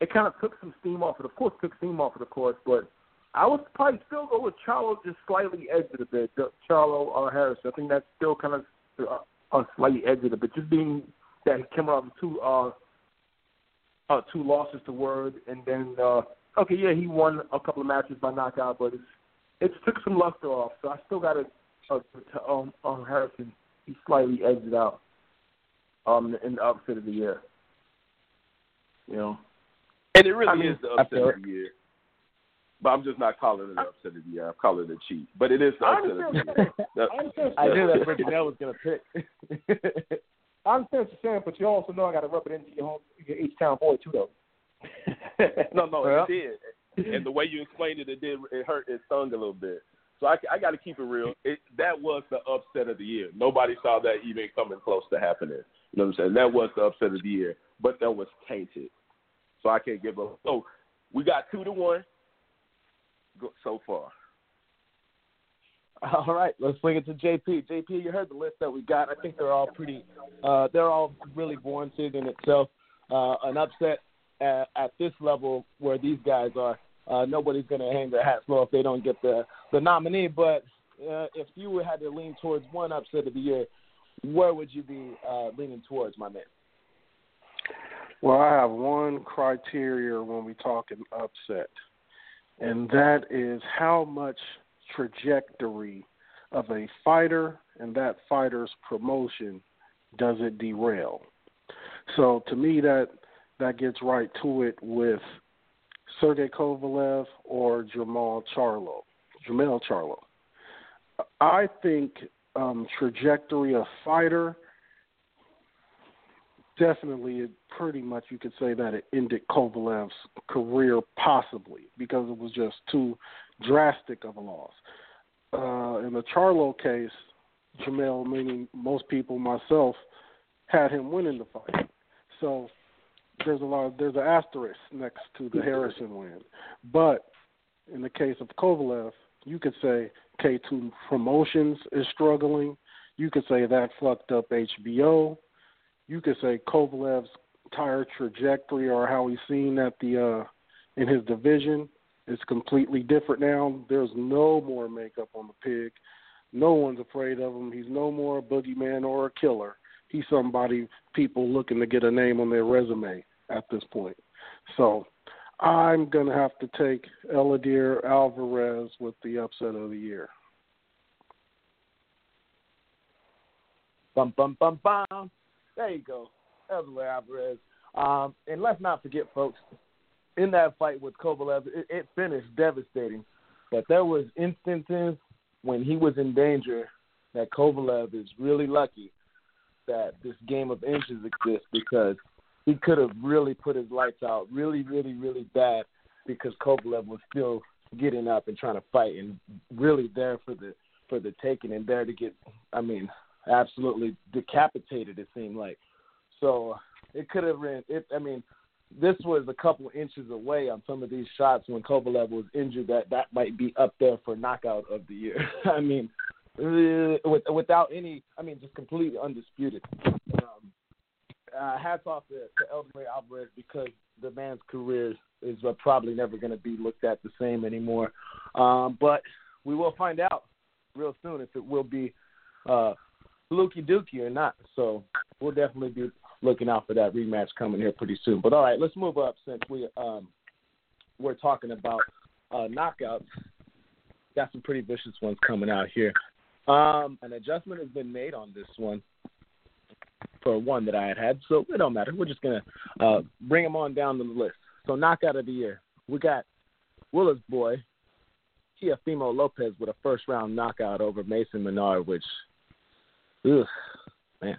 it kind of took some steam off it. Of course, took steam off it, of course, but I would probably still go with Charlo just slightly edged it a bit. Charlo or Harris, I think that's still kind of uh, slightly edged it a bit. Just being that he came out of two uh, uh, two losses to Ward, and then uh, okay, yeah, he won a couple of matches by knockout, but it's it took some luster off. So I still got to uh, to um, um Harrison. He slightly edged it out um in the upset of the year. You know. And it really I mean, is the upset of the year. But I'm just not calling it an upset of the year. I'm calling it a cheat. But it is the I upset of the year. That- I knew that's what Janelle was going to pick. I understand what you're saying, but you also know I got to rub it into your home, your H town boy too, though. no, no, Well. it did. And the way you explained it, it did. It hurt. It stung a little bit. So I, I got to keep it real. It, that was the upset of the year. Nobody saw that even coming close to happening. You know what I'm saying? That was the upset of the year, but that was tainted. So I can't give up. So we got two to one. so far. All right, let's bring it to JP. JP, you heard the list that we got. I think they're all pretty. Uh, they're all really warranted in itself. Uh, an upset at, at this level where these guys are, uh, nobody's going to hang their hats low if they don't get the the nominee. But uh, if you had to lean towards one upset of the year, where would you be uh, leaning towards, my man? Well, I have one criteria when we talk an upset, and that is how much trajectory of a fighter and that fighter's promotion does it derail. So to me, that that gets right to it with Sergey Kovalev or Jamal Charlo, Jamel Charlo. I think um, trajectory of fighter definitely it pretty much you could say that it ended Kovalev's career possibly because it was just too drastic of a loss. Uh, in the Charlo case, Jamel, meaning most people, myself, had him winning the fight. So there's a lot. Of, there's an asterisk next to the Harrison win. But in the case of Kovalev, you could say K2 Promotions is struggling. You could say that fucked up HBO. You could say Kovalev's entire trajectory or how he's seen at the uh, in his division is completely different now. There's no more makeup on the pig. No one's afraid of him. He's no more a boogeyman or a killer. He's somebody people looking to get a name on their resume at this point. So I'm gonna have to take Eleider Alvarez with the upset of the year. Bum bum bum bum. There you go, Eleider Alvarez. Um, and let's not forget, folks, in that fight with Kovalev, it, it finished devastating. But there was instances when he was in danger that Kovalev is really lucky that this game of inches exists because he could have really put his lights out really, really, really bad because Kovalev was still getting up and trying to fight and really there for the for the taking and there to get I mean, absolutely decapitated it seemed like. So it could have been it I mean, this was a couple inches away on some of these shots when Kovalev was injured. That that might be up there for knockout of the year. I mean, uh, with, without any, I mean, just completely undisputed. Um, uh, hats off to, to Eleider Alvarez because the man's career is uh, probably never going to be looked at the same anymore. Um, but we will find out real soon if it will be uh, Lukey Dookie or not. So we'll definitely be looking out for that rematch coming here pretty soon. But all right, let's move up since we um, we're talking about uh, knockouts. Got some pretty vicious ones coming out here. Um, an adjustment has been made on this one for one that I had had, so it don't matter. We're just gonna uh, bring them on down the list. So knockout of the year, we got Willis boy, Teofimo Lopez with a first round knockout over Mason Menard, which, ugh, man.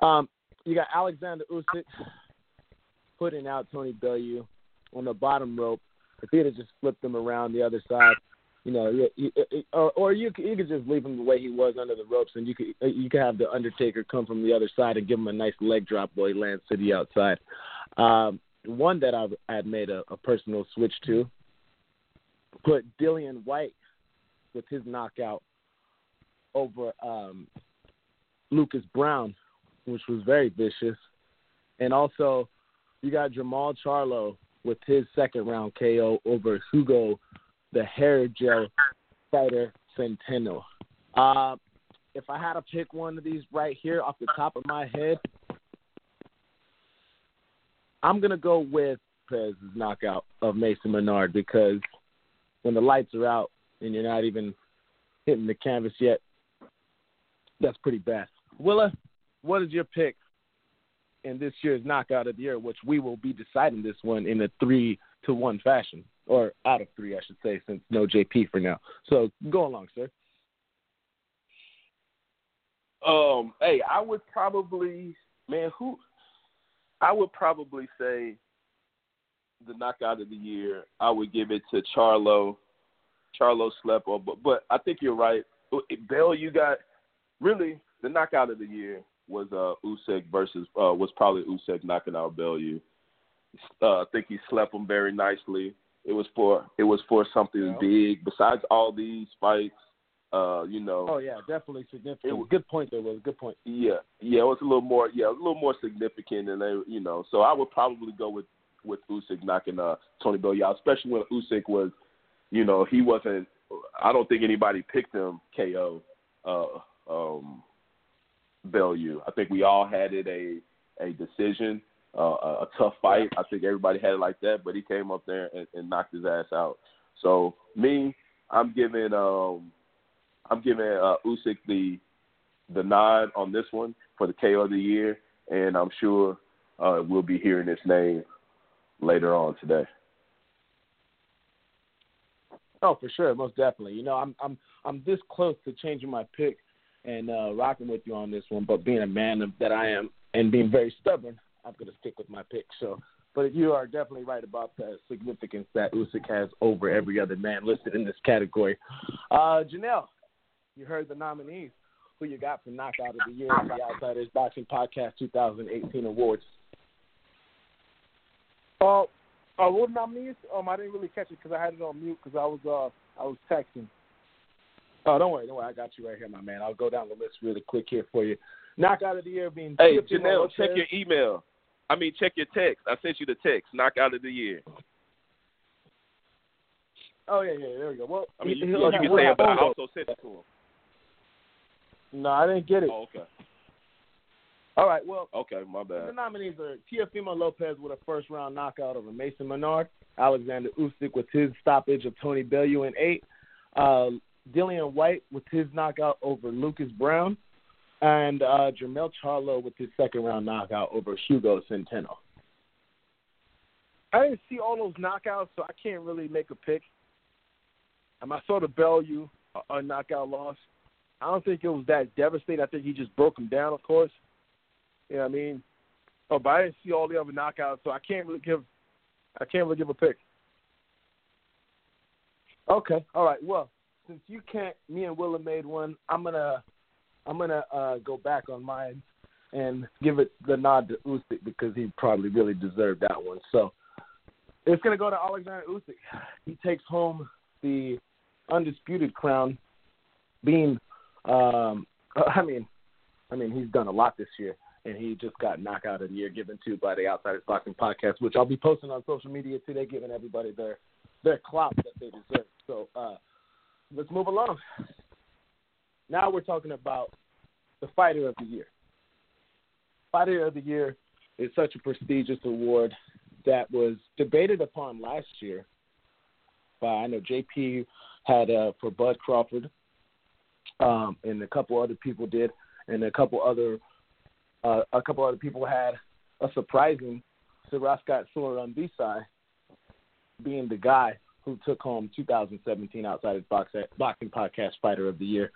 Um, you got Alexander Usyk putting out Tony Bellew on the bottom rope. If he'd have just flipped him around the other side, you know, you, you, or or you could, you could just leave him the way he was under the ropes, and you could you could have the Undertaker come from the other side and give him a nice leg drop while he lands to the outside. Um, one that I've, I had made a, a personal switch to put Dillian Whyte with his knockout over um, Lucas Browne, which was very vicious, and also you got Jamal Charlo with his second round KO over Hugo the hair gel fighter Centeno. Uh, if I had to pick one of these right here off the top of my head, I'm gonna go with Perez's knockout of Mason Menard because when the lights are out and you're not even hitting the canvas yet, that's pretty bad. Willa, what is your pick in this year's knockout of the year, which we will be deciding this one in a three to one fashion, or out of three, I should say, since no JP for now. So go along, sir. Um, hey, I would probably, man, who? I would probably say the knockout of the year. I would give it to Charlo. Charlo slept but but I think you're right. Bell, you got really the knockout of the year was uh Usyk versus uh was probably Usyk knocking out Bellew. Uh, I think he slept him very nicely. It was for it was for something Yeah. big. Besides all these fights, uh, you know, Oh yeah, definitely significant. It was- good point there, was good point. yeah, yeah, it was a little more, yeah, a little more significant, and they, you know, so I would probably go with with Usyk knocking uh Tony Bellew out, especially when Usyk was, you know, he wasn't. I don't think anybody picked him KO. Uh, um, Bellew. I think we all had it a a decision, uh, a, a tough fight. I think everybody had it like that, but he came up there and, and knocked his ass out. So me, I'm giving um, I'm giving uh, Usyk the the nod on this one for the KO of the year, and I'm sure uh, we'll be hearing his name later on today. Oh, for sure, most definitely. You know, I'm I'm I'm this close to changing my pick and uh, rocking with you on this one, but being a man that I am and being very stubborn, I'm going to stick with my pick. So, but you are definitely right about the significance that Usyk has over every other man listed in this category. Uh, Janelle, you heard the nominees. Who you got for Knockout of the Year in the Outsiders Boxing Podcast 2018 Awards? Uh, uh, the nominees? Um, I didn't really catch it because I had it on mute because I was uh I was texting. Oh, don't worry, don't worry. I got you right here, my man. I'll go down the list really quick here for you. Knockout of the Year being Hey, Janelle, check your email. I mean, check your text. I sent you the text. Knockout of the year. Oh yeah, yeah. There we go. Well, I mean, you, he'll you can say it, but I also sent it to him. No, I didn't get it. Oh, okay. All right. Well, Okay, my bad. the nominees are Teofimo Lopez with a first round knockout over Mason Menard, Alexander Usyk with his stoppage of Tony Bellew in eight, uh, Dillian Whyte with his knockout over Lucas Browne, and uh, Jermel Charlo with his second round knockout over Hugo Centeno. I didn't see all those knockouts, so I can't really make a pick. Um, I saw the Bellew a, uh, knockout loss. I don't think it was that devastating. I think he just broke him down, of course. You know what I mean? Oh, but I didn't see all the other knockouts, so I can't really give. I can't really give a pick. Okay. All right. Well, since you can't, me and Willa made one. I'm gonna, I'm gonna uh, go back on mine and give it the nod to Usyk because he probably really deserved that one. So it's gonna go to Alexander Usyk. He takes home the undisputed crown, being, um, I mean, I mean he's done a lot this year. And he just got knockout of the year given to by the Outsiders Boxing Podcast, which I'll be posting on social media today, giving everybody their their clout that they deserve. So uh, let's move along. Now we're talking about the Fighter of the Year. Fighter of the Year is such a prestigious award that was debated upon last year by I know JP had uh, for Bud Crawford, um, and a couple other people did, and a couple other uh, a couple other people had a surprising Siraskat Soranbisai being the guy who took home 2017 Outsiders Box- Boxing Podcast Fighter of the Year,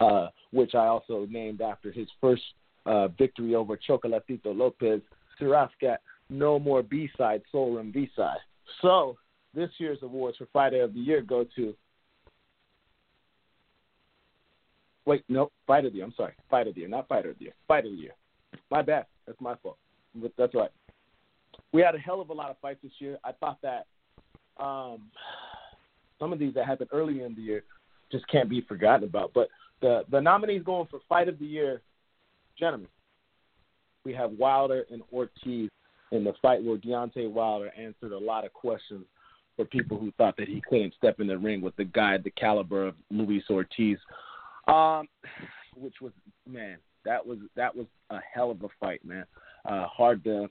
uh, which I also named after his first uh, victory over Chocolatito Lopez, Siraskat No More B-Side, Soran B-Side. So this year's awards for Fighter of the Year go to Wait, no, Fighter of the Year. I'm sorry. Fighter of the Year, not Fighter of the Year. Fighter of the Year. My bad. That's my fault. But that's right. We had a hell of a lot of fights this year. I thought that um, some of these that happened early in the year just can't be forgotten about. But the the nominees going for Fight of the Year, gentlemen, we have Wilder and Ortiz in the fight where Deontay Wilder answered a lot of questions for people who thought that he couldn't step in the ring with the guy the caliber of Luis Ortiz. Um, which was man, that was that was a hell of a fight, man. Uh, hard to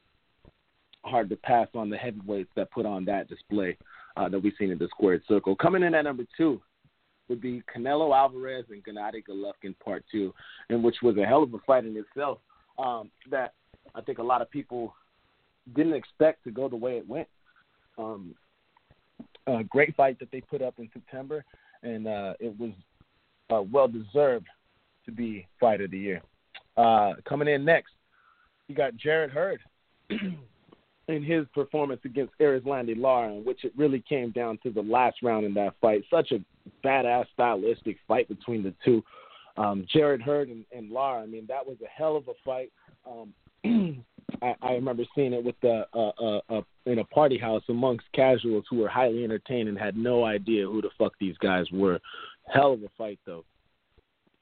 hard to pass on the heavyweights that put on that display uh, that we've seen in the squared circle. Coming in at number two would be Canelo Alvarez and Gennady Golovkin Part Two, and which was a hell of a fight in itself. Um, that I think a lot of people didn't expect to go the way it went. Um, a great fight that they put up in September, and uh, it was uh, well deserved to be fight of the year. Uh, coming in next, you got Jarrett Hurd in his performance against Erislandy Lara, in which it really came down to the last round in that fight. Such a badass stylistic fight between the two. Um, Jarrett Hurd and, and Lara, I mean, that was a hell of a fight. Um, I, I remember seeing it with the uh, uh, uh, in a party house amongst casuals who were highly entertained and had no idea who the fuck these guys were. Hell of a fight though.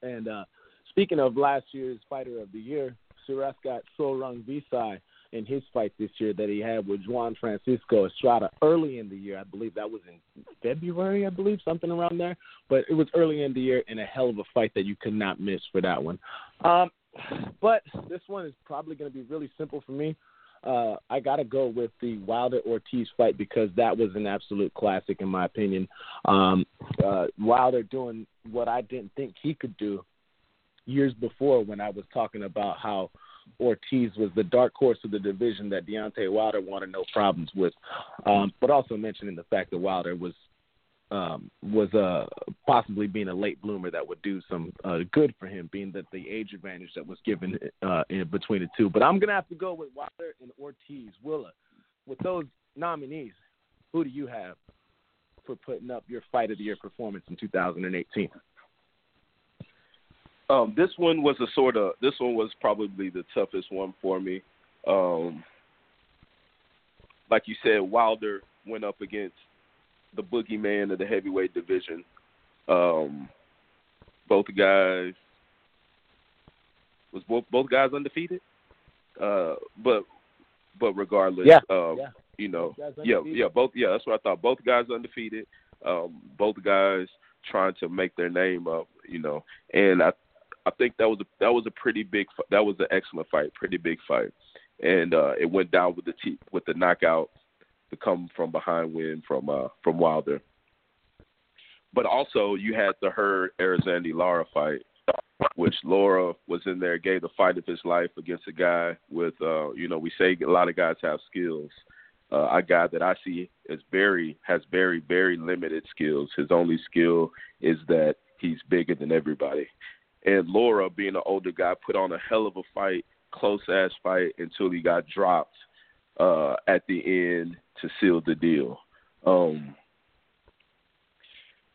And uh, speaking of last year's fighter of the year, Srisaket Sor Rungvisai in his fight this year that he had with Juan Francisco Estrada early in the year. I believe that was in February, I believe, something around there. But it was early in the year and a hell of a fight that you could not miss for that one. Um, but this one is probably going to be really simple for me. Uh, I got to go with the Wilder Ortiz fight because that was an absolute classic in my opinion. Um, uh, Wilder doing what I didn't think he could do years before when I was talking about how Ortiz was the dark horse of the division that Deontay Wilder wanted no problems with, um, but also mentioning the fact that Wilder was um, was uh, possibly being a late bloomer that would do some uh, good for him, being that the age advantage that was given uh, in between the two. But I'm gonna have to go with Wilder and Ortiz. Willa, with those nominees, who do you have for putting up your fight of the year performance in 2018? Um, this one was a sort of this one was probably the toughest one for me. Um, like you said, Wilder went up against the boogeyman of the heavyweight division. Um, both guys was both both guys undefeated. Uh, but but regardless, Yeah, um, yeah. you know, yeah, yeah, both yeah, that's what I thought. Both guys undefeated. Um, both guys trying to make their name up, you know, and I I think that was a that was a pretty big that was an excellent fight, pretty big fight, and uh, it went down with the t- with the knockout, the come from behind win from uh, from Wilder. But also you had the Hurd Erislandy Lara fight, which Lara was in there, gave the fight of his life against a guy with uh, you know we say a lot of guys have skills. Uh, a guy that I see is very has very very limited skills. His only skill is that he's bigger than everybody and Lara, being an older guy, put on a hell of a fight, close ass fight until he got dropped uh, at the end to seal the deal. Um,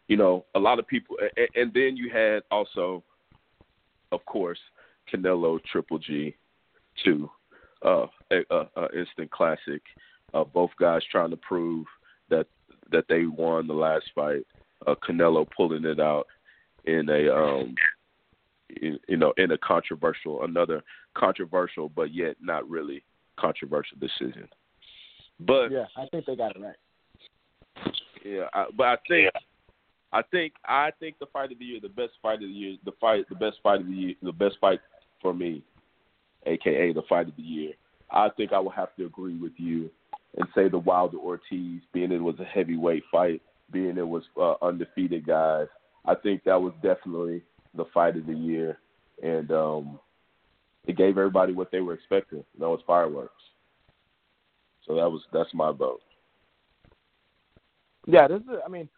you know, a lot of people, and, and then you had also, of course, Canelo Triple G, too, uh, a, a, a instant classic. Uh, both guys trying to prove that that they won the last fight. Uh, Canelo pulling it out in a um, you know, in a controversial, another controversial, but yet not really controversial decision. But Yeah, I think they got it right. yeah, I, but I think, I think, I think the fight of the year, the best fight of the year, the fight, the best fight of the year, the best fight for me, aka the fight of the year. I think I would have to agree with you and say the Wilder Ortiz, being it was a heavyweight fight, being it was uh, undefeated guys. I think that was definitely the fight of the year, and um, it gave everybody what they were expecting. And that was fireworks. So that was that's my vote. Yeah, this is. I mean,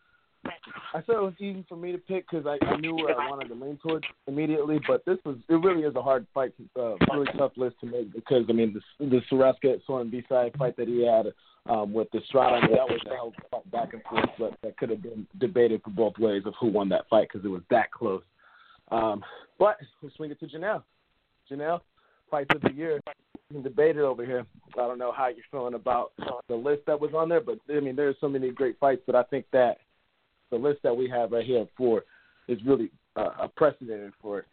I said it was easy for me to pick because I, I knew where I wanted to lean towards immediately. But this was it really is a hard fight, uh, really tough list to make because I mean the the Srisaket Sor Rungvisai fight that he had um, with the I mean, that was a hell of a fight back and forth, but that could have been debated for both ways of who won that fight because it was that close. Um, but we'll swing it to Janelle. Janelle, fights of the year. We can debate it over here. I don't know how you're feeling about the list that was on there, but I mean, there's so many great fights. But I think that the list that we have right here for is really uh, a precedent for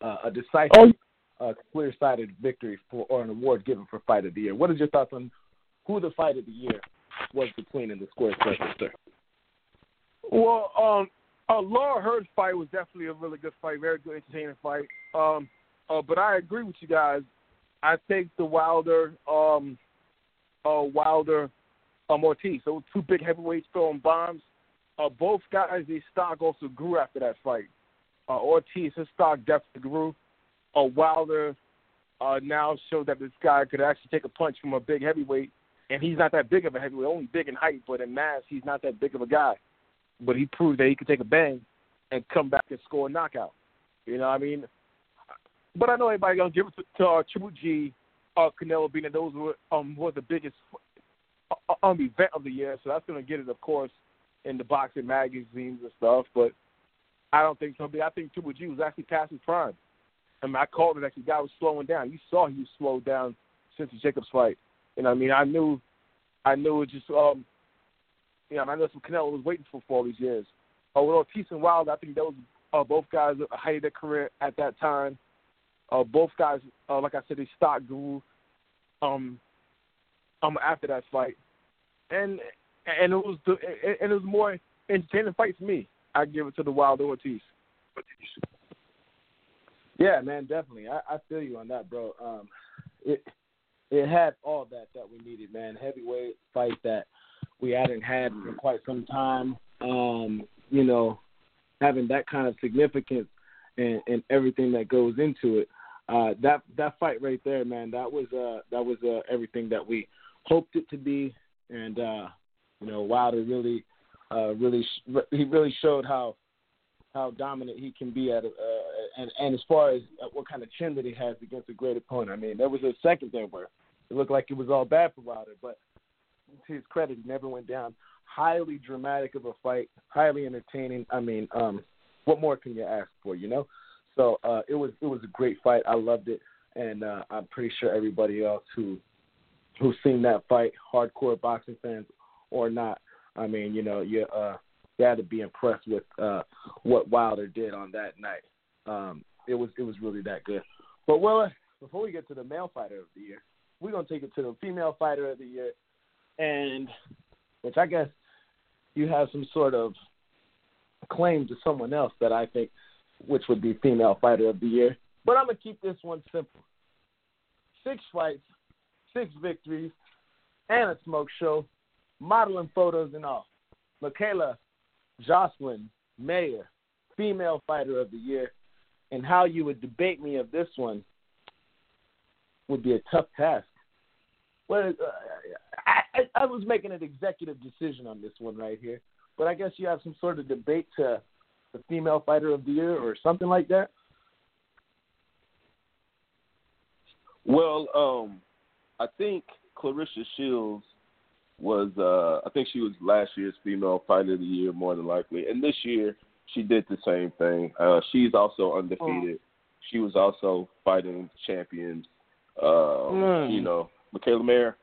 uh, a decisive, uh, clear-sided victory for or an award given for fight of the year. What is your thoughts on who the fight of the year was between in the square circle, sir? Well, um, uh, Lara Hurd's fight was definitely a really good fight, very good, entertaining fight. Um, uh, but I agree with you guys. I think the Wilder, um, uh, Wilder, um, Ortiz. So two big heavyweights throwing bombs. Uh, both guys, their stock also grew after that fight. Uh, Ortiz, his stock definitely grew. Uh, Wilder uh, now showed that this guy could actually take a punch from a big heavyweight, and he's not that big of a heavyweight. Only big in height, but in mass, he's not that big of a guy. But he proved that he could take a bang and come back and score a knockout. You know, what I mean, but I know everybody gonna give it to, to uh, Triple G, uh, Canelo being that those were um was the biggest uh, um event of the year, so that's gonna get it, of course, in the boxing magazines and stuff. But I don't think so. I think Triple G was actually past his prime. I mean, I called it the guy was slowing down. You saw he was slowed down since the Jacobs fight. You know, I mean, I knew, I knew it just, um, you know, I know some Canelo was waiting for for all these years. Oh, with Ortiz and Wilder, I think was uh, both guys height of their career at that time. Uh, both guys, uh, like I said, they stock grew. Um, um, after that fight, and and it was the and it was more entertaining fight for me. I give it to the Wilder Ortiz. Yeah, man, definitely. I, I feel you on that, bro. Um, it it had all that that we needed, man. Heavyweight fight that we hadn't had for quite some time. Um, you know, having that kind of significance and, and everything that goes into it. Uh, that that fight right there, man, that was uh, that was uh, everything that we hoped it to be, and uh, you know, Wilder really, uh, really, sh- he really showed how how dominant he can be at, uh, and and as far as uh, what kind of chin that he has against a great opponent. I mean, there was a second there where it looked like it was all bad for Wilder, but to his credit, he never went down. Highly dramatic of a fight, highly entertaining. I mean, um, what more can you ask for? You know. So uh, it was it was a great fight. I loved it, and uh, I'm pretty sure everybody else who who's seen that fight, hardcore boxing fans or not, I mean, you know, you uh, you had to be impressed with uh, what Wilder did on that night. Um, it was it was really that good. But well, before we get to the male fighter of the year, we're gonna take it to the female fighter of the year, and which I guess you have some sort of claim to someone else that I think which would be female fighter of the year. But I'm gonna keep this one simple. Six fights, six victories, and a smoke show, modeling photos and all. Mikaela Jocelyn Mayer, female fighter of the year, and how you would debate me of this one would be a tough task. Well, uh, I, I, was making an executive decision on this one right here, but I guess you have some sort of debate to the female fighter of the year or something like that? Well, um, I think Claressa Shields was uh I think she was last year's female fighter of the year more than likely. And this year she did the same thing. Uh she's also undefeated. Oh. She was also fighting champions. Uh mm. you know, Mikaela Mayer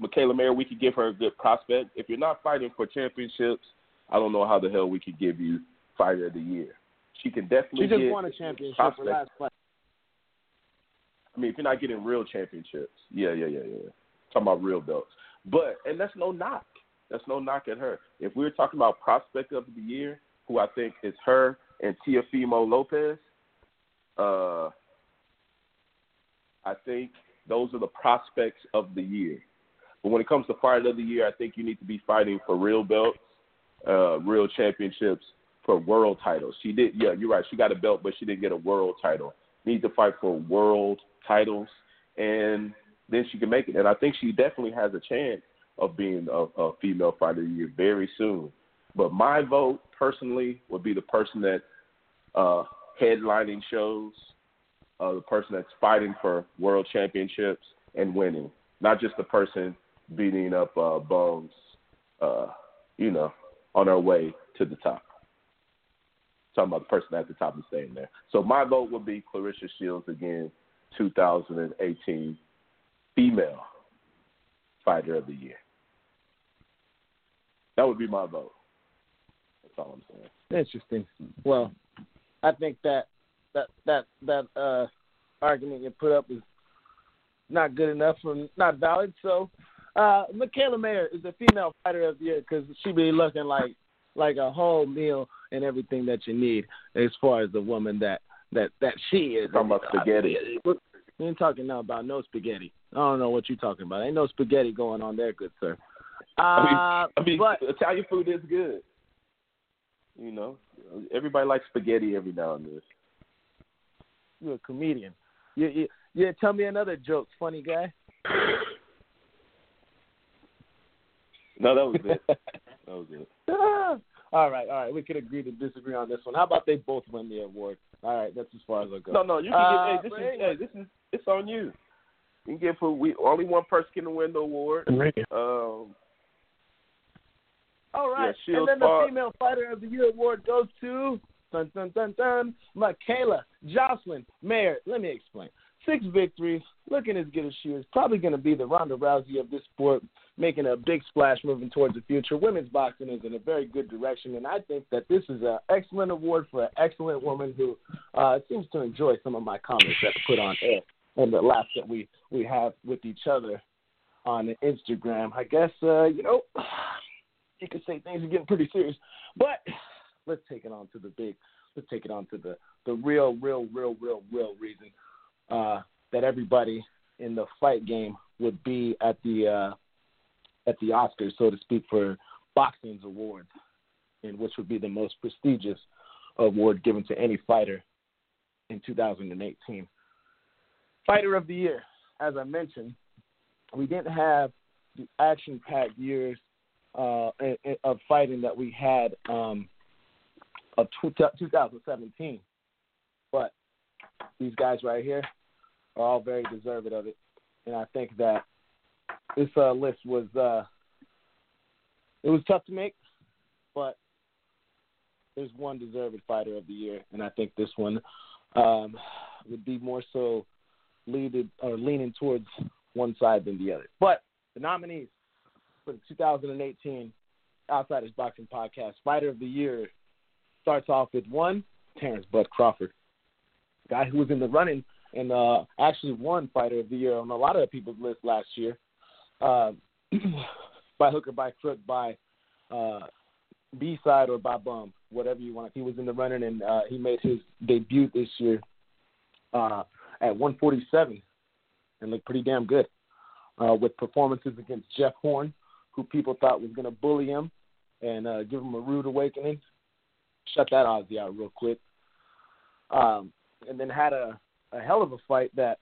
Mikaela Mayer, we could give her a good prospect. If you're not fighting for championships, I don't know how the hell we could give you fighter of the year. She can definitely. She just won a championship for last fight. I mean, if you're not getting real championships, yeah, yeah, yeah, yeah. Talking about real belts, but and that's no knock. That's no knock at her. If we're talking about prospect of the year, who I think is her and Teofimo Lopez, uh, I think those are the prospects of the year. But when it comes to fighter of the year, I think you need to be fighting for real belts, uh, real championships, for world titles. She did, yeah, you're right. She got a belt, but she didn't get a world title. Needs to fight for world titles, and then she can make it. And I think she definitely has a chance of being a, a female fighter of the year very soon. But my vote personally would be the person that uh, headlining shows, uh, the person that's fighting for world championships and winning, not just the person beating up uh, bums, uh, you know, on our way to the top talking about the person at the top and staying there. So my vote would be Claressa Shields again, 2018 female fighter of the year. That would be my vote. That's all I'm saying. Interesting. Well, I think that that that that uh, argument you put up is not good enough or not valid. So, uh, Mikaela Mayer is a female fighter of the year because she be looking like like a whole meal and everything that you need as far as the woman that that that she is. Talking about spaghetti. We ain't talking now about no spaghetti. I don't know what you're talking about. Ain't no spaghetti going on there, good sir. Uh, I mean, I mean but, Italian food is good. You know, everybody likes spaghetti every now and then. You're a comedian. You, you, yeah, tell me another joke, funny guy. no, that was it. that was it. all right, all right. We could agree to disagree on this one. How about they both win the award? All right, that's as far as I go. No, no, you can uh, get. Hey, this is hey, this is it's on you. You can get for we only one person can win the award. Um, all right, yeah, and then the female fighter of the year award goes to Dun dun dun dun. Mikaela Jocelyn Mayer. Let me explain. Six victories, looking as good as she is. Probably going to be the Ronda Rousey of this sport, making a big splash moving towards the future. Women's boxing is in a very good direction, and I think that this is an excellent award for an excellent woman who uh, seems to enjoy some of my comments that I put on air and the laughs that we we have with each other on Instagram. I guess uh, you know you could say things are getting pretty serious, but let's take it on to the big. Let's take it on to the the real, real, real, real, real reason uh, that everybody in the fight game would be at the uh, at the Oscars, so to speak, for boxing's awards, and which would be the most prestigious award given to any fighter in 2018. Fighter of the Year, as I mentioned, we didn't have the action-packed years uh, of fighting that we had um, of 2017, but these guys right here are all very deserving of it, and I think that this uh, list was uh, it was tough to make, but there's one deserved fighter of the year, and I think this one um, would be more so leaded or leaning towards one side than the other. But the nominees for the 2018 Outsiders Boxing Podcast Fighter of the Year starts off with one Terrence Bud Crawford, guy who was in the running and uh, actually won Fighter of the Year on a lot of people's list last year. Uh, by hook or by crook, by uh, B side or by bum, whatever you want. He was in the running and uh, he made his debut this year uh, at 147 and looked pretty damn good uh, with performances against Jeff Horn, who people thought was going to bully him and uh, give him a rude awakening. Shut that Ozzy out real quick. Um, and then had a a hell of a fight that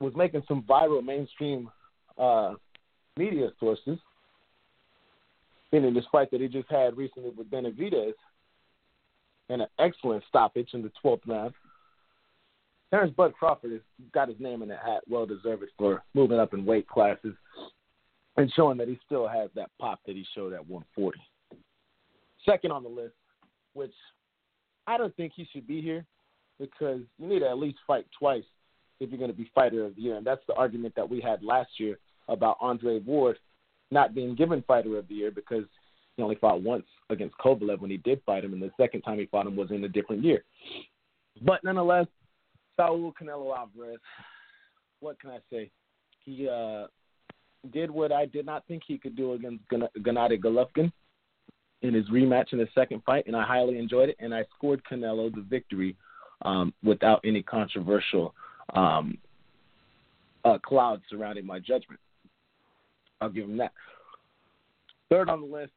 was making some viral mainstream uh, media sources. Meaning this fight that he just had recently with Benavidez, and an excellent stoppage in the 12th round. Terrence Bud Crawford has got his name in the hat, well deserved for moving up in weight classes and showing that he still has that pop that he showed at 140. Second on the list, which I don't think he should be here, because you need to at least fight twice if you're going to be fighter of the year. And that's the argument that we had last year about Andre Ward not being given fighter of the year because he only fought once against Kovalev when he did fight him, and the second time he fought him was in a different year. But nonetheless, Saul Canelo Alvarez, what can I say? He uh, did what I did not think he could do against Gennady Golovkin in his rematch in his second fight, and I highly enjoyed it. And I scored Canelo the victory um, without any controversial um, uh, clouds surrounding my judgment. I'll give him that. Third on the list.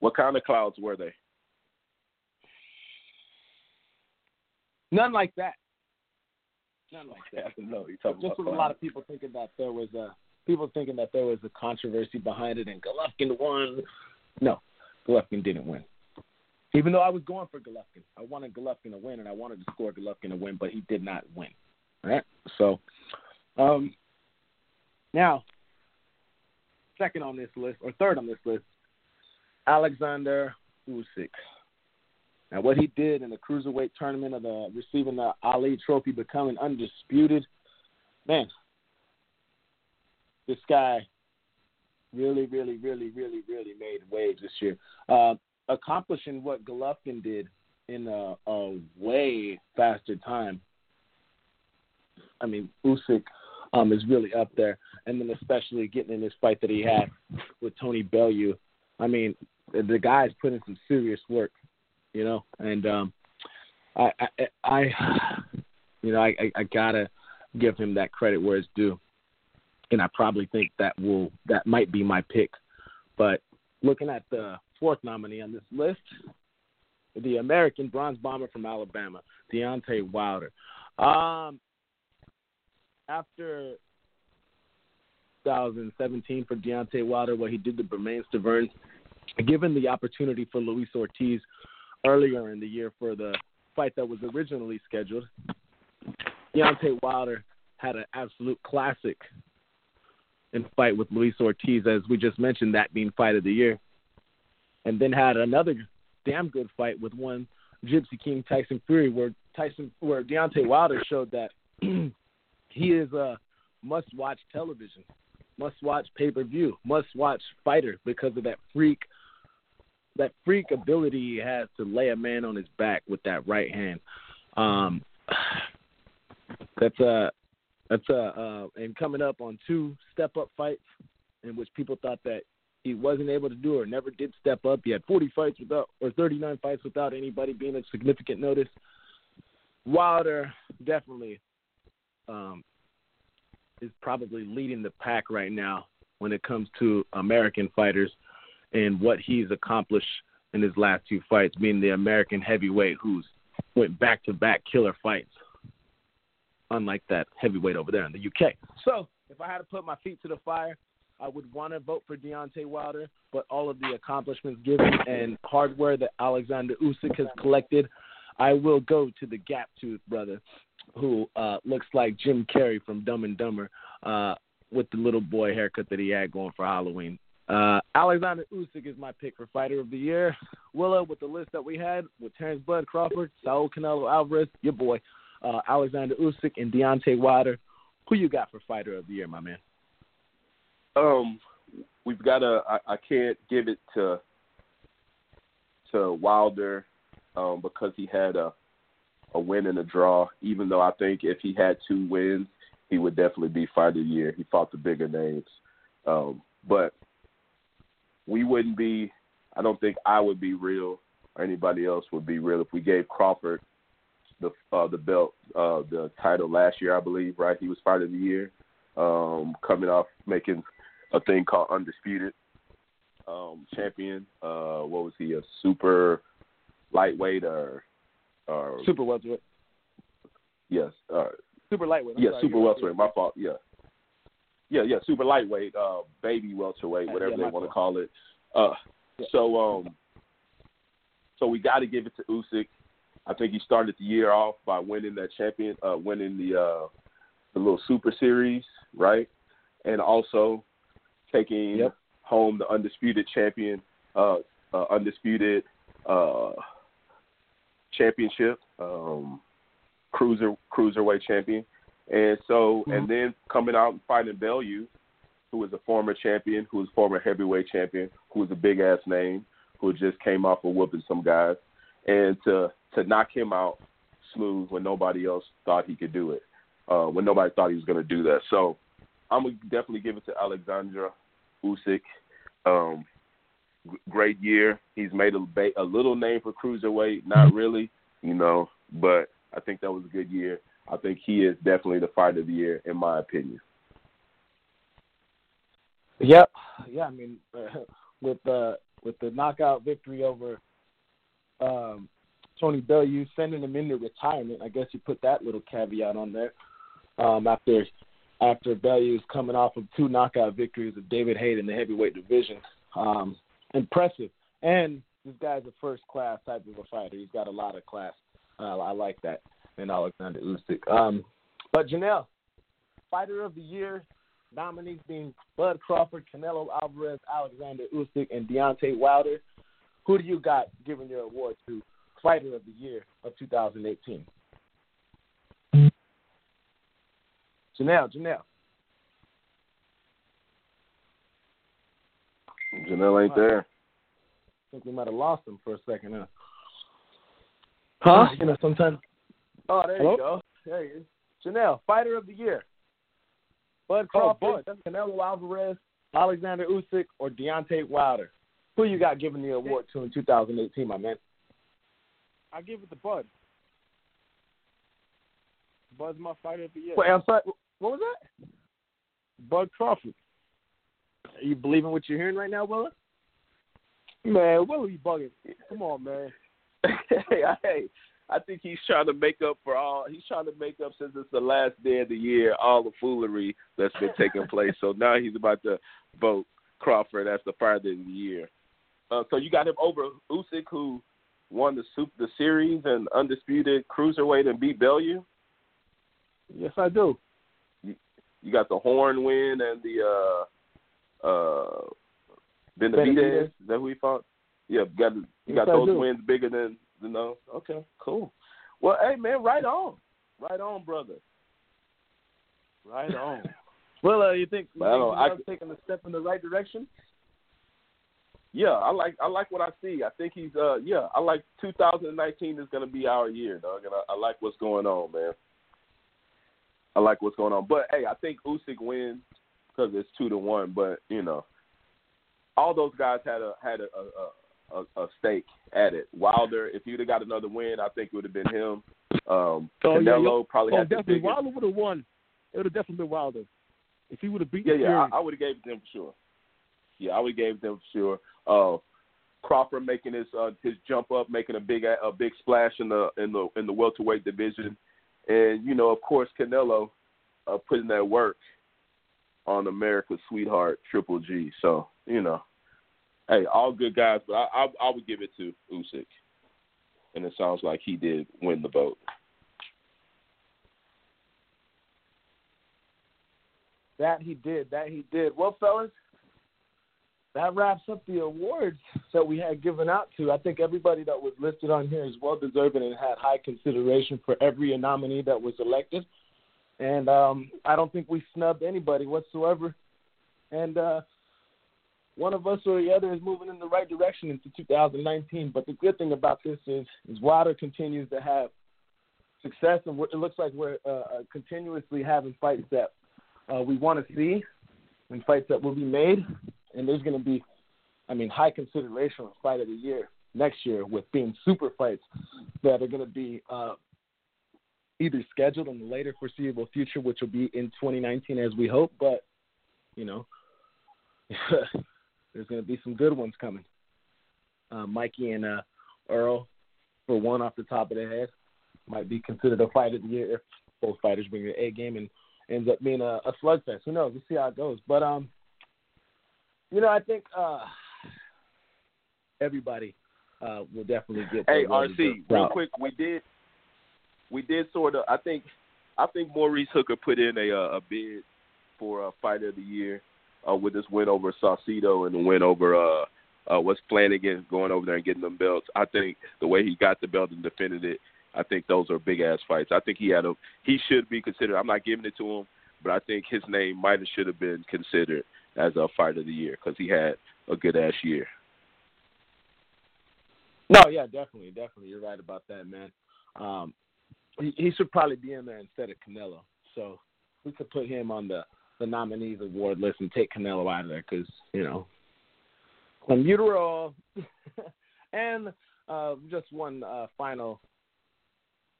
What kind of clouds were they? None like that. None like that. no, you're talking Just about with a lot of people thinking that there was a people thinking that there was a controversy behind it and Golovkin won. No, Golovkin didn't win. Even though I was going for Golovkin, I wanted Golovkin to win, and I wanted to score Golovkin to win, but he did not win. Right, so um, now second on this list, or third on this list, Alexander Usyk. Now, what he did in the cruiserweight tournament of the receiving the Ali Trophy, becoming undisputed, man, this guy really, really, really, really, really made waves this year. Uh, accomplishing what Golovkin did in a, a way faster time. I mean, Usyk um, is really up there, and then especially getting in this fight that he had with Tony Bellew. I mean, the guy's put in some serious work, you know, and um, I, I, I, you know, I, I gotta give him that credit where it's due, and I probably think that will that might be my pick, but looking at the fourth nominee on this list, the American bronze bomber from Alabama, Deontay Wilder. Um, after 2017 for Deontay Wilder, what he did to Bermane Stiverne, given the opportunity for Luis Ortiz earlier in the year for the fight that was originally scheduled, Deontay Wilder had an absolute classic in fight with Luis Ortiz, as we just mentioned, that being fight of the year and then had another damn good fight with one Gypsy King Tyson Fury, where Tyson, where Deontay Wilder showed that he is a must-watch television, must-watch pay-per-view, must-watch fighter because of that freak, that freak ability he has to lay a man on his back with that right hand. Um, that's a that's a uh, and coming up on two step-up fights in which people thought that he wasn't able to do or never did step up. He had 40 fights without or 39 fights without anybody being of significant notice. Wilder definitely um, is probably leading the pack right now when it comes to American fighters and what he's accomplished in his last two fights, being the American heavyweight who's went back to back killer fights, unlike that heavyweight over there in the UK. So, if I had to put my feet to the fire, I would want to vote for Deontay Wilder, but all of the accomplishments given and hardware that Alexander Usyk has collected, I will go to the Gap Tooth brother, who uh, looks like Jim Carrey from Dumb and Dumber, uh, with the little boy haircut that he had going for Halloween. Uh, Alexander Usyk is my pick for Fighter of the Year. Willa, with the list that we had with Terrence Bud Crawford, Saul Canelo Alvarez, your boy, uh, Alexander Usyk, and Deontay Wilder. Who you got for Fighter of the Year, my man? Um, we've got to. I, I can't give it to to Wilder um, because he had a a win and a draw. Even though I think if he had two wins, he would definitely be fighter of the year. He fought the bigger names, um, but we wouldn't be. I don't think I would be real or anybody else would be real if we gave Crawford the uh, the belt, uh, the title last year, I believe. Right, he was fighter of the year, um, coming off making a thing called undisputed um, champion. Uh, what was he? A super lightweight or or Super welterweight. yes, uh, Super lightweight. I'm yeah, sorry, super welterweight. My fault. Yeah, yeah, yeah. Super lightweight, uh, baby welterweight, whatever yeah, they want to call it. Uh, Yeah. so um, so we got to give it to Usyk. I think he started the year off by winning that champion, uh, winning the uh, the little super series, right? And also taking Yep. home the undisputed champion, uh, uh, undisputed uh, championship, um, cruiser cruiserweight champion. And so, and then coming out and fighting Bellew, who was a former champion, who was a former heavyweight champion, who was a big ass name, who just came off of whooping some guys, and to to knock him out smooth when nobody else thought he could do it, uh, when nobody thought he was going to do that. So I'm gonna definitely give it to Alexandra Usyk. Um, g- great year. He's made a, ba- a little name for cruiserweight, not really, you know, but I think that was a good year. I think he is definitely the fight of the year, in my opinion. Yep. Yeah, I mean, uh, with the with the knockout victory over um, Tony Bellew, sending him into retirement. I guess you put that little caveat on there. Um, after after Bellew's coming off of two knockout victories of David Haye in the heavyweight division, um, impressive. And this guy's a first class type of a fighter. He's got a lot of class. Uh, I like that in Alexander Usyk. Um, but Janelle, fighter of the year, nominees being Bud Crawford, Canelo Alvarez, Alexander Usyk, and Deontay Wilder. Who do you got giving your award to Fighter of the Year of 2018? Janelle, Janelle. Janelle ain't there. I think we might have lost him for a second. Huh? Huh? You know, sometimes. Oh, there Hello? you go. There he is. Janelle, Fighter of the Year. Bud Oh, Crawford, Canelo Alvarez, Alexander Usyk, or Deontay Wilder? Who you got giving the award to in 2018, my man? I give it to Bud. Bud's my fighter of the year. Wait, I'm sorry. What was that? Bud Crawford. Are you believing what you're hearing right now, Willa? Man, what are you bugging? Come on, man. hey, hey, I think he's trying to make up for all. He's trying to make up since it's the last day of the year, all the foolery that's been taking place. So now he's about to vote Crawford as the fighter of the year. Uh, so you got him over Usyk, who won the super, the series and undisputed cruiserweight and beat Bellew. Yes, I do. You got the Horn win and the uh uh Benavidez. Benavidez. Is that who he fought? Yeah, got you Yes, got I those do. wins bigger than You know. Okay. Cool. Well, hey man, right on, right on, brother. Right on. Well, uh, you think, you Well, think I- Janelle's taking a step in the right direction? Yeah, I like I like what I see. I think he's uh yeah, I like 2019 is gonna be our year, dog, and I, I like what's going on, man. I like what's going on, but hey, I think Usyk wins because it's two to one. But you know, all those guys had a had a a, a, a stake at it. Wilder, if he'd have got another win, I think it would have been him. Um, Oh, yeah, Canelo yeah. probably Oh, had the definitely. biggest. Wilder would have won. It would have definitely been Wilder if he would have beat Yeah, yeah. I, I would have gave them for sure. Yeah, I would have gave them for sure. Uh, Crawford making his uh, his jump up, making a big a big splash in the in the in the welterweight division, and you know, of course, Canelo uh, putting that work on America's sweetheart Triple G. So you know, hey, all good guys, but I I, I would give it to Usyk, and it sounds like he did win the vote. That he did. That he did. Well, fellas, that wraps up the awards that we had given out to. I think everybody that was listed on here is well deserving and had high consideration for every nominee that was elected. And um, I don't think we snubbed anybody whatsoever. And uh, one of us or the other is moving in the right direction into 2019. But the good thing about this is, is Wilder continues to have success, and it looks like we're uh, uh, continuously having fights that uh, we want to see and fights that will be made. And there's going to be, I mean, high consideration of fight of the year next year with being super fights that are going to be uh, either scheduled in the later foreseeable future, which will be in 2019 as we hope. But, you know, there's going to be some good ones coming. Uh, Mikey and uh, Earl, for one off the top of the head, might be considered a fight of the year if both fighters bring their A game and ends up being a, a slugfest. Who knows? We'll see how it goes. But um, you know, I think uh, everybody uh, will definitely get. Hey, RC, real quick, we did, we did sort of. I think, I think Maurice Hooker put in a uh, a bid for a fight of the year uh, with this win over Saucedo and the win over uh, uh, what's Flanagan going over there and getting them belts. I think the way he got the belt and defended it, I think those are big ass fights. I think he had a he should be considered. I'm not giving it to him, but I think his name might have should have been considered as a fight of the year because he had a good ass year. No, yeah, definitely, definitely. You're right about that, man. Um, he, he should probably be in there instead of Canelo. So we could put him on the the nominees award list and take Canelo out of there because you know, clenbuterol. and uh, just one uh, final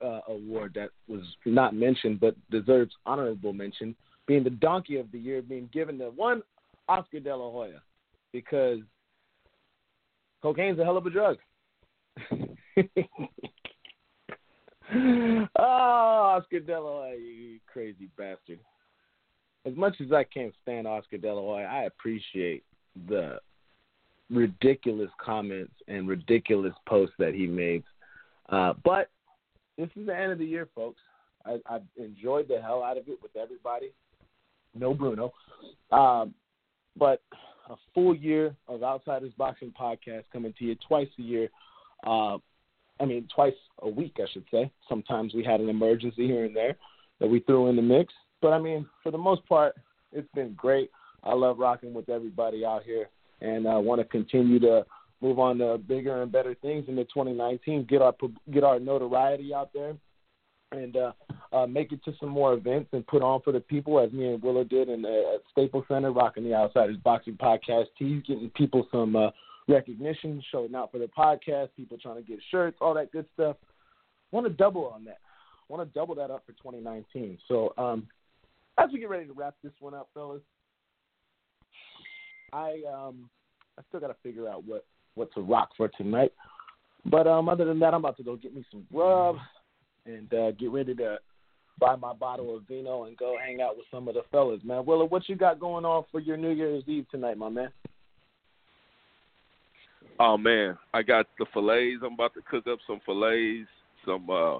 uh, award that was not mentioned but deserves honorable mention, being the Donkey of the Year, being given to one Oscar De La Hoya because cocaine's a hell of a drug. oh, Oscar De La Hoya, you crazy bastard. As much as I can't stand Oscar De La Hoya, I appreciate the ridiculous comments and ridiculous posts that he made. Uh, but this is the end of the year, folks. I, I've enjoyed the hell out of it with everybody. No Bruno. Um, but a full year of Outsiders Boxing Podcast coming to you twice a year. Uh, I mean, twice a week, I should say. Sometimes we had an emergency here and there that we threw in the mix. But I mean, for the most part, it's been great. I love rocking with everybody out here, and I want to continue to move on to bigger and better things in the 2019. Get our get our notoriety out there, and uh, uh, make it to some more events and put on for the people, as me and Willow did in uh, at Staples Center, rocking the Outsiders Boxing Podcast tees, getting people some uh, recognition, showing out for their podcast, people trying to get shirts, all that good stuff. Want to double on that. Want to double that up for 2019. So um, as we get ready to wrap this one up, fellas, I um I still got to figure out what what to rock for tonight. But um, other than that, I'm about to go get me some grub and uh, get ready to buy my bottle of vino and go hang out with some of the fellas, man. Willa, what you got going on for your New Year's Eve tonight, my man? Oh man, I got the fillets. I'm about to cook up some fillets, some uh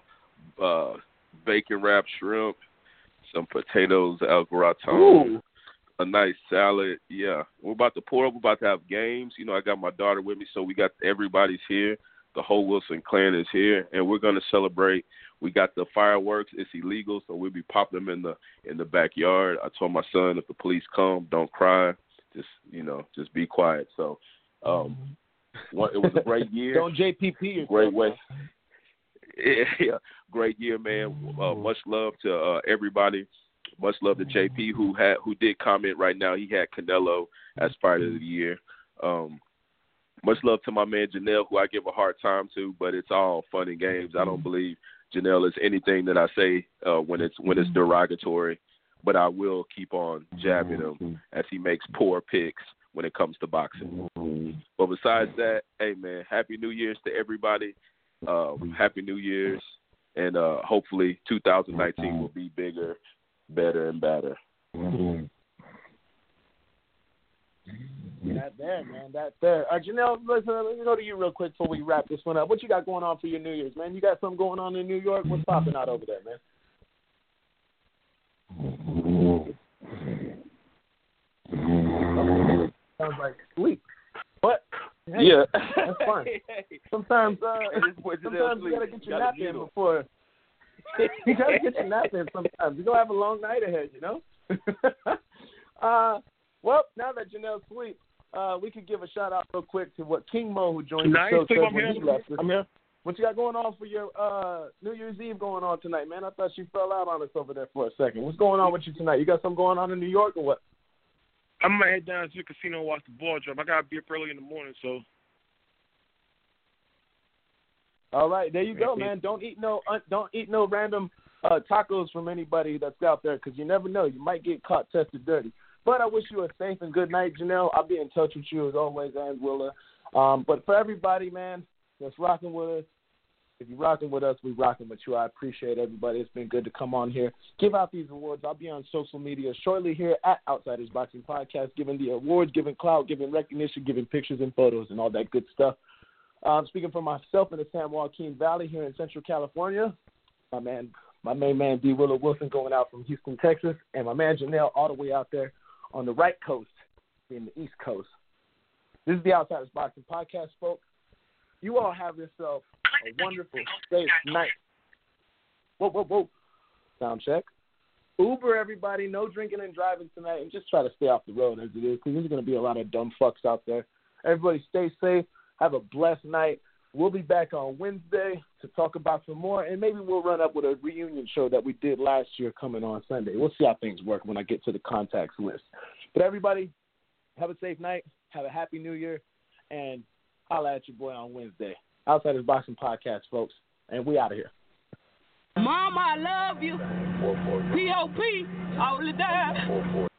uh bacon wrapped shrimp, some potatoes al gratin, a nice salad. Yeah, we're about to pour up. We're about to have games. You know, I got my daughter with me, so we got everybody's here. the whole Wilson clan is here, and we're gonna celebrate. We got the fireworks. It's illegal, so we'll be popping them in the in the backyard. I told my son if the police come, don't cry. Just you know, just be quiet. So, um, one, it was a great year. Don't JPP yourself. great way. Yeah, great year, man. Uh, much love to uh, everybody. Much love to JP who had who did comment right now. He had Canelo as fighter of the year. Um, much love to my man Janelle, who I give a hard time to, but it's all fun and games. I don't believe Janelle is anything that I say uh, when it's when it's derogatory, but I will keep on jabbing him as he makes poor picks when it comes to boxing. But besides that, hey man, happy New Year's to everybody. Uh, happy New Year's, and uh, hopefully 2019 will be bigger, better, and better. That there, man. That there. Uh, Janelle, listen, let me go to you real quick before we wrap this one up. What you got going on for your New Year's, man? You got something going on in New York? What's popping out over there, man? Sounds like sleep. But hey, yeah, that's fine. Sometimes, uh, sometimes you gotta get your nap in before. you gotta get your nap in. Sometimes you're gonna have a long night ahead, you know. uh, well, now that Janelle's asleep, uh, we could give a shout out real quick to what King Mo, who joined I the show, I'm when here. he left us. I'm here. What you got going on for your uh, New Year's Eve going on tonight, man? I thought you fell out on us over there for a second. What's going on with you tonight? You got something going on in New York or what? I'm gonna head down to the casino and watch the ball drop. I gotta be up early in the morning, so All right, there you go, man. Don't eat no don't eat no random uh, tacos from anybody that's out there because you never know. You might get caught tested dirty. But I wish you a safe and good night, Janelle. I'll be in touch with you as always, and Willa. Um, but for everybody, man, that's rocking with us. If you're rocking with us, we're rocking with you. I appreciate everybody. It's been good to come on here, give out these awards. I'll be on social media shortly here at Outsiders Boxing Podcast, giving the awards, giving clout, giving recognition, giving pictures and photos, and all that good stuff. Um, speaking for myself in the San Joaquin Valley here in Central California, my man, my main man D. Willow Wilson going out from Houston, Texas, and my man Janelle all the way out there on the right coast, in the East Coast. This is the Outsiders Boxing Podcast, folks. You all have yourself a wonderful, safe night. Whoa, whoa, whoa. Sound check. Uber, everybody. No drinking and driving tonight, and just try to stay off the road as it is, because there's going to be a lot of dumb fucks out there. Everybody, stay safe. Have a blessed night. We'll be back on Wednesday to talk about some more, and maybe we'll run up with a reunion show that we did last year coming on Sunday. We'll see how things work when I get to the contacts list. But everybody, have a safe night. Have a happy New Year, and holla at your boy on Wednesday. Outsiders Boxing Podcast, folks, and we out of here. Mama, I love you. P.O.P. all the time.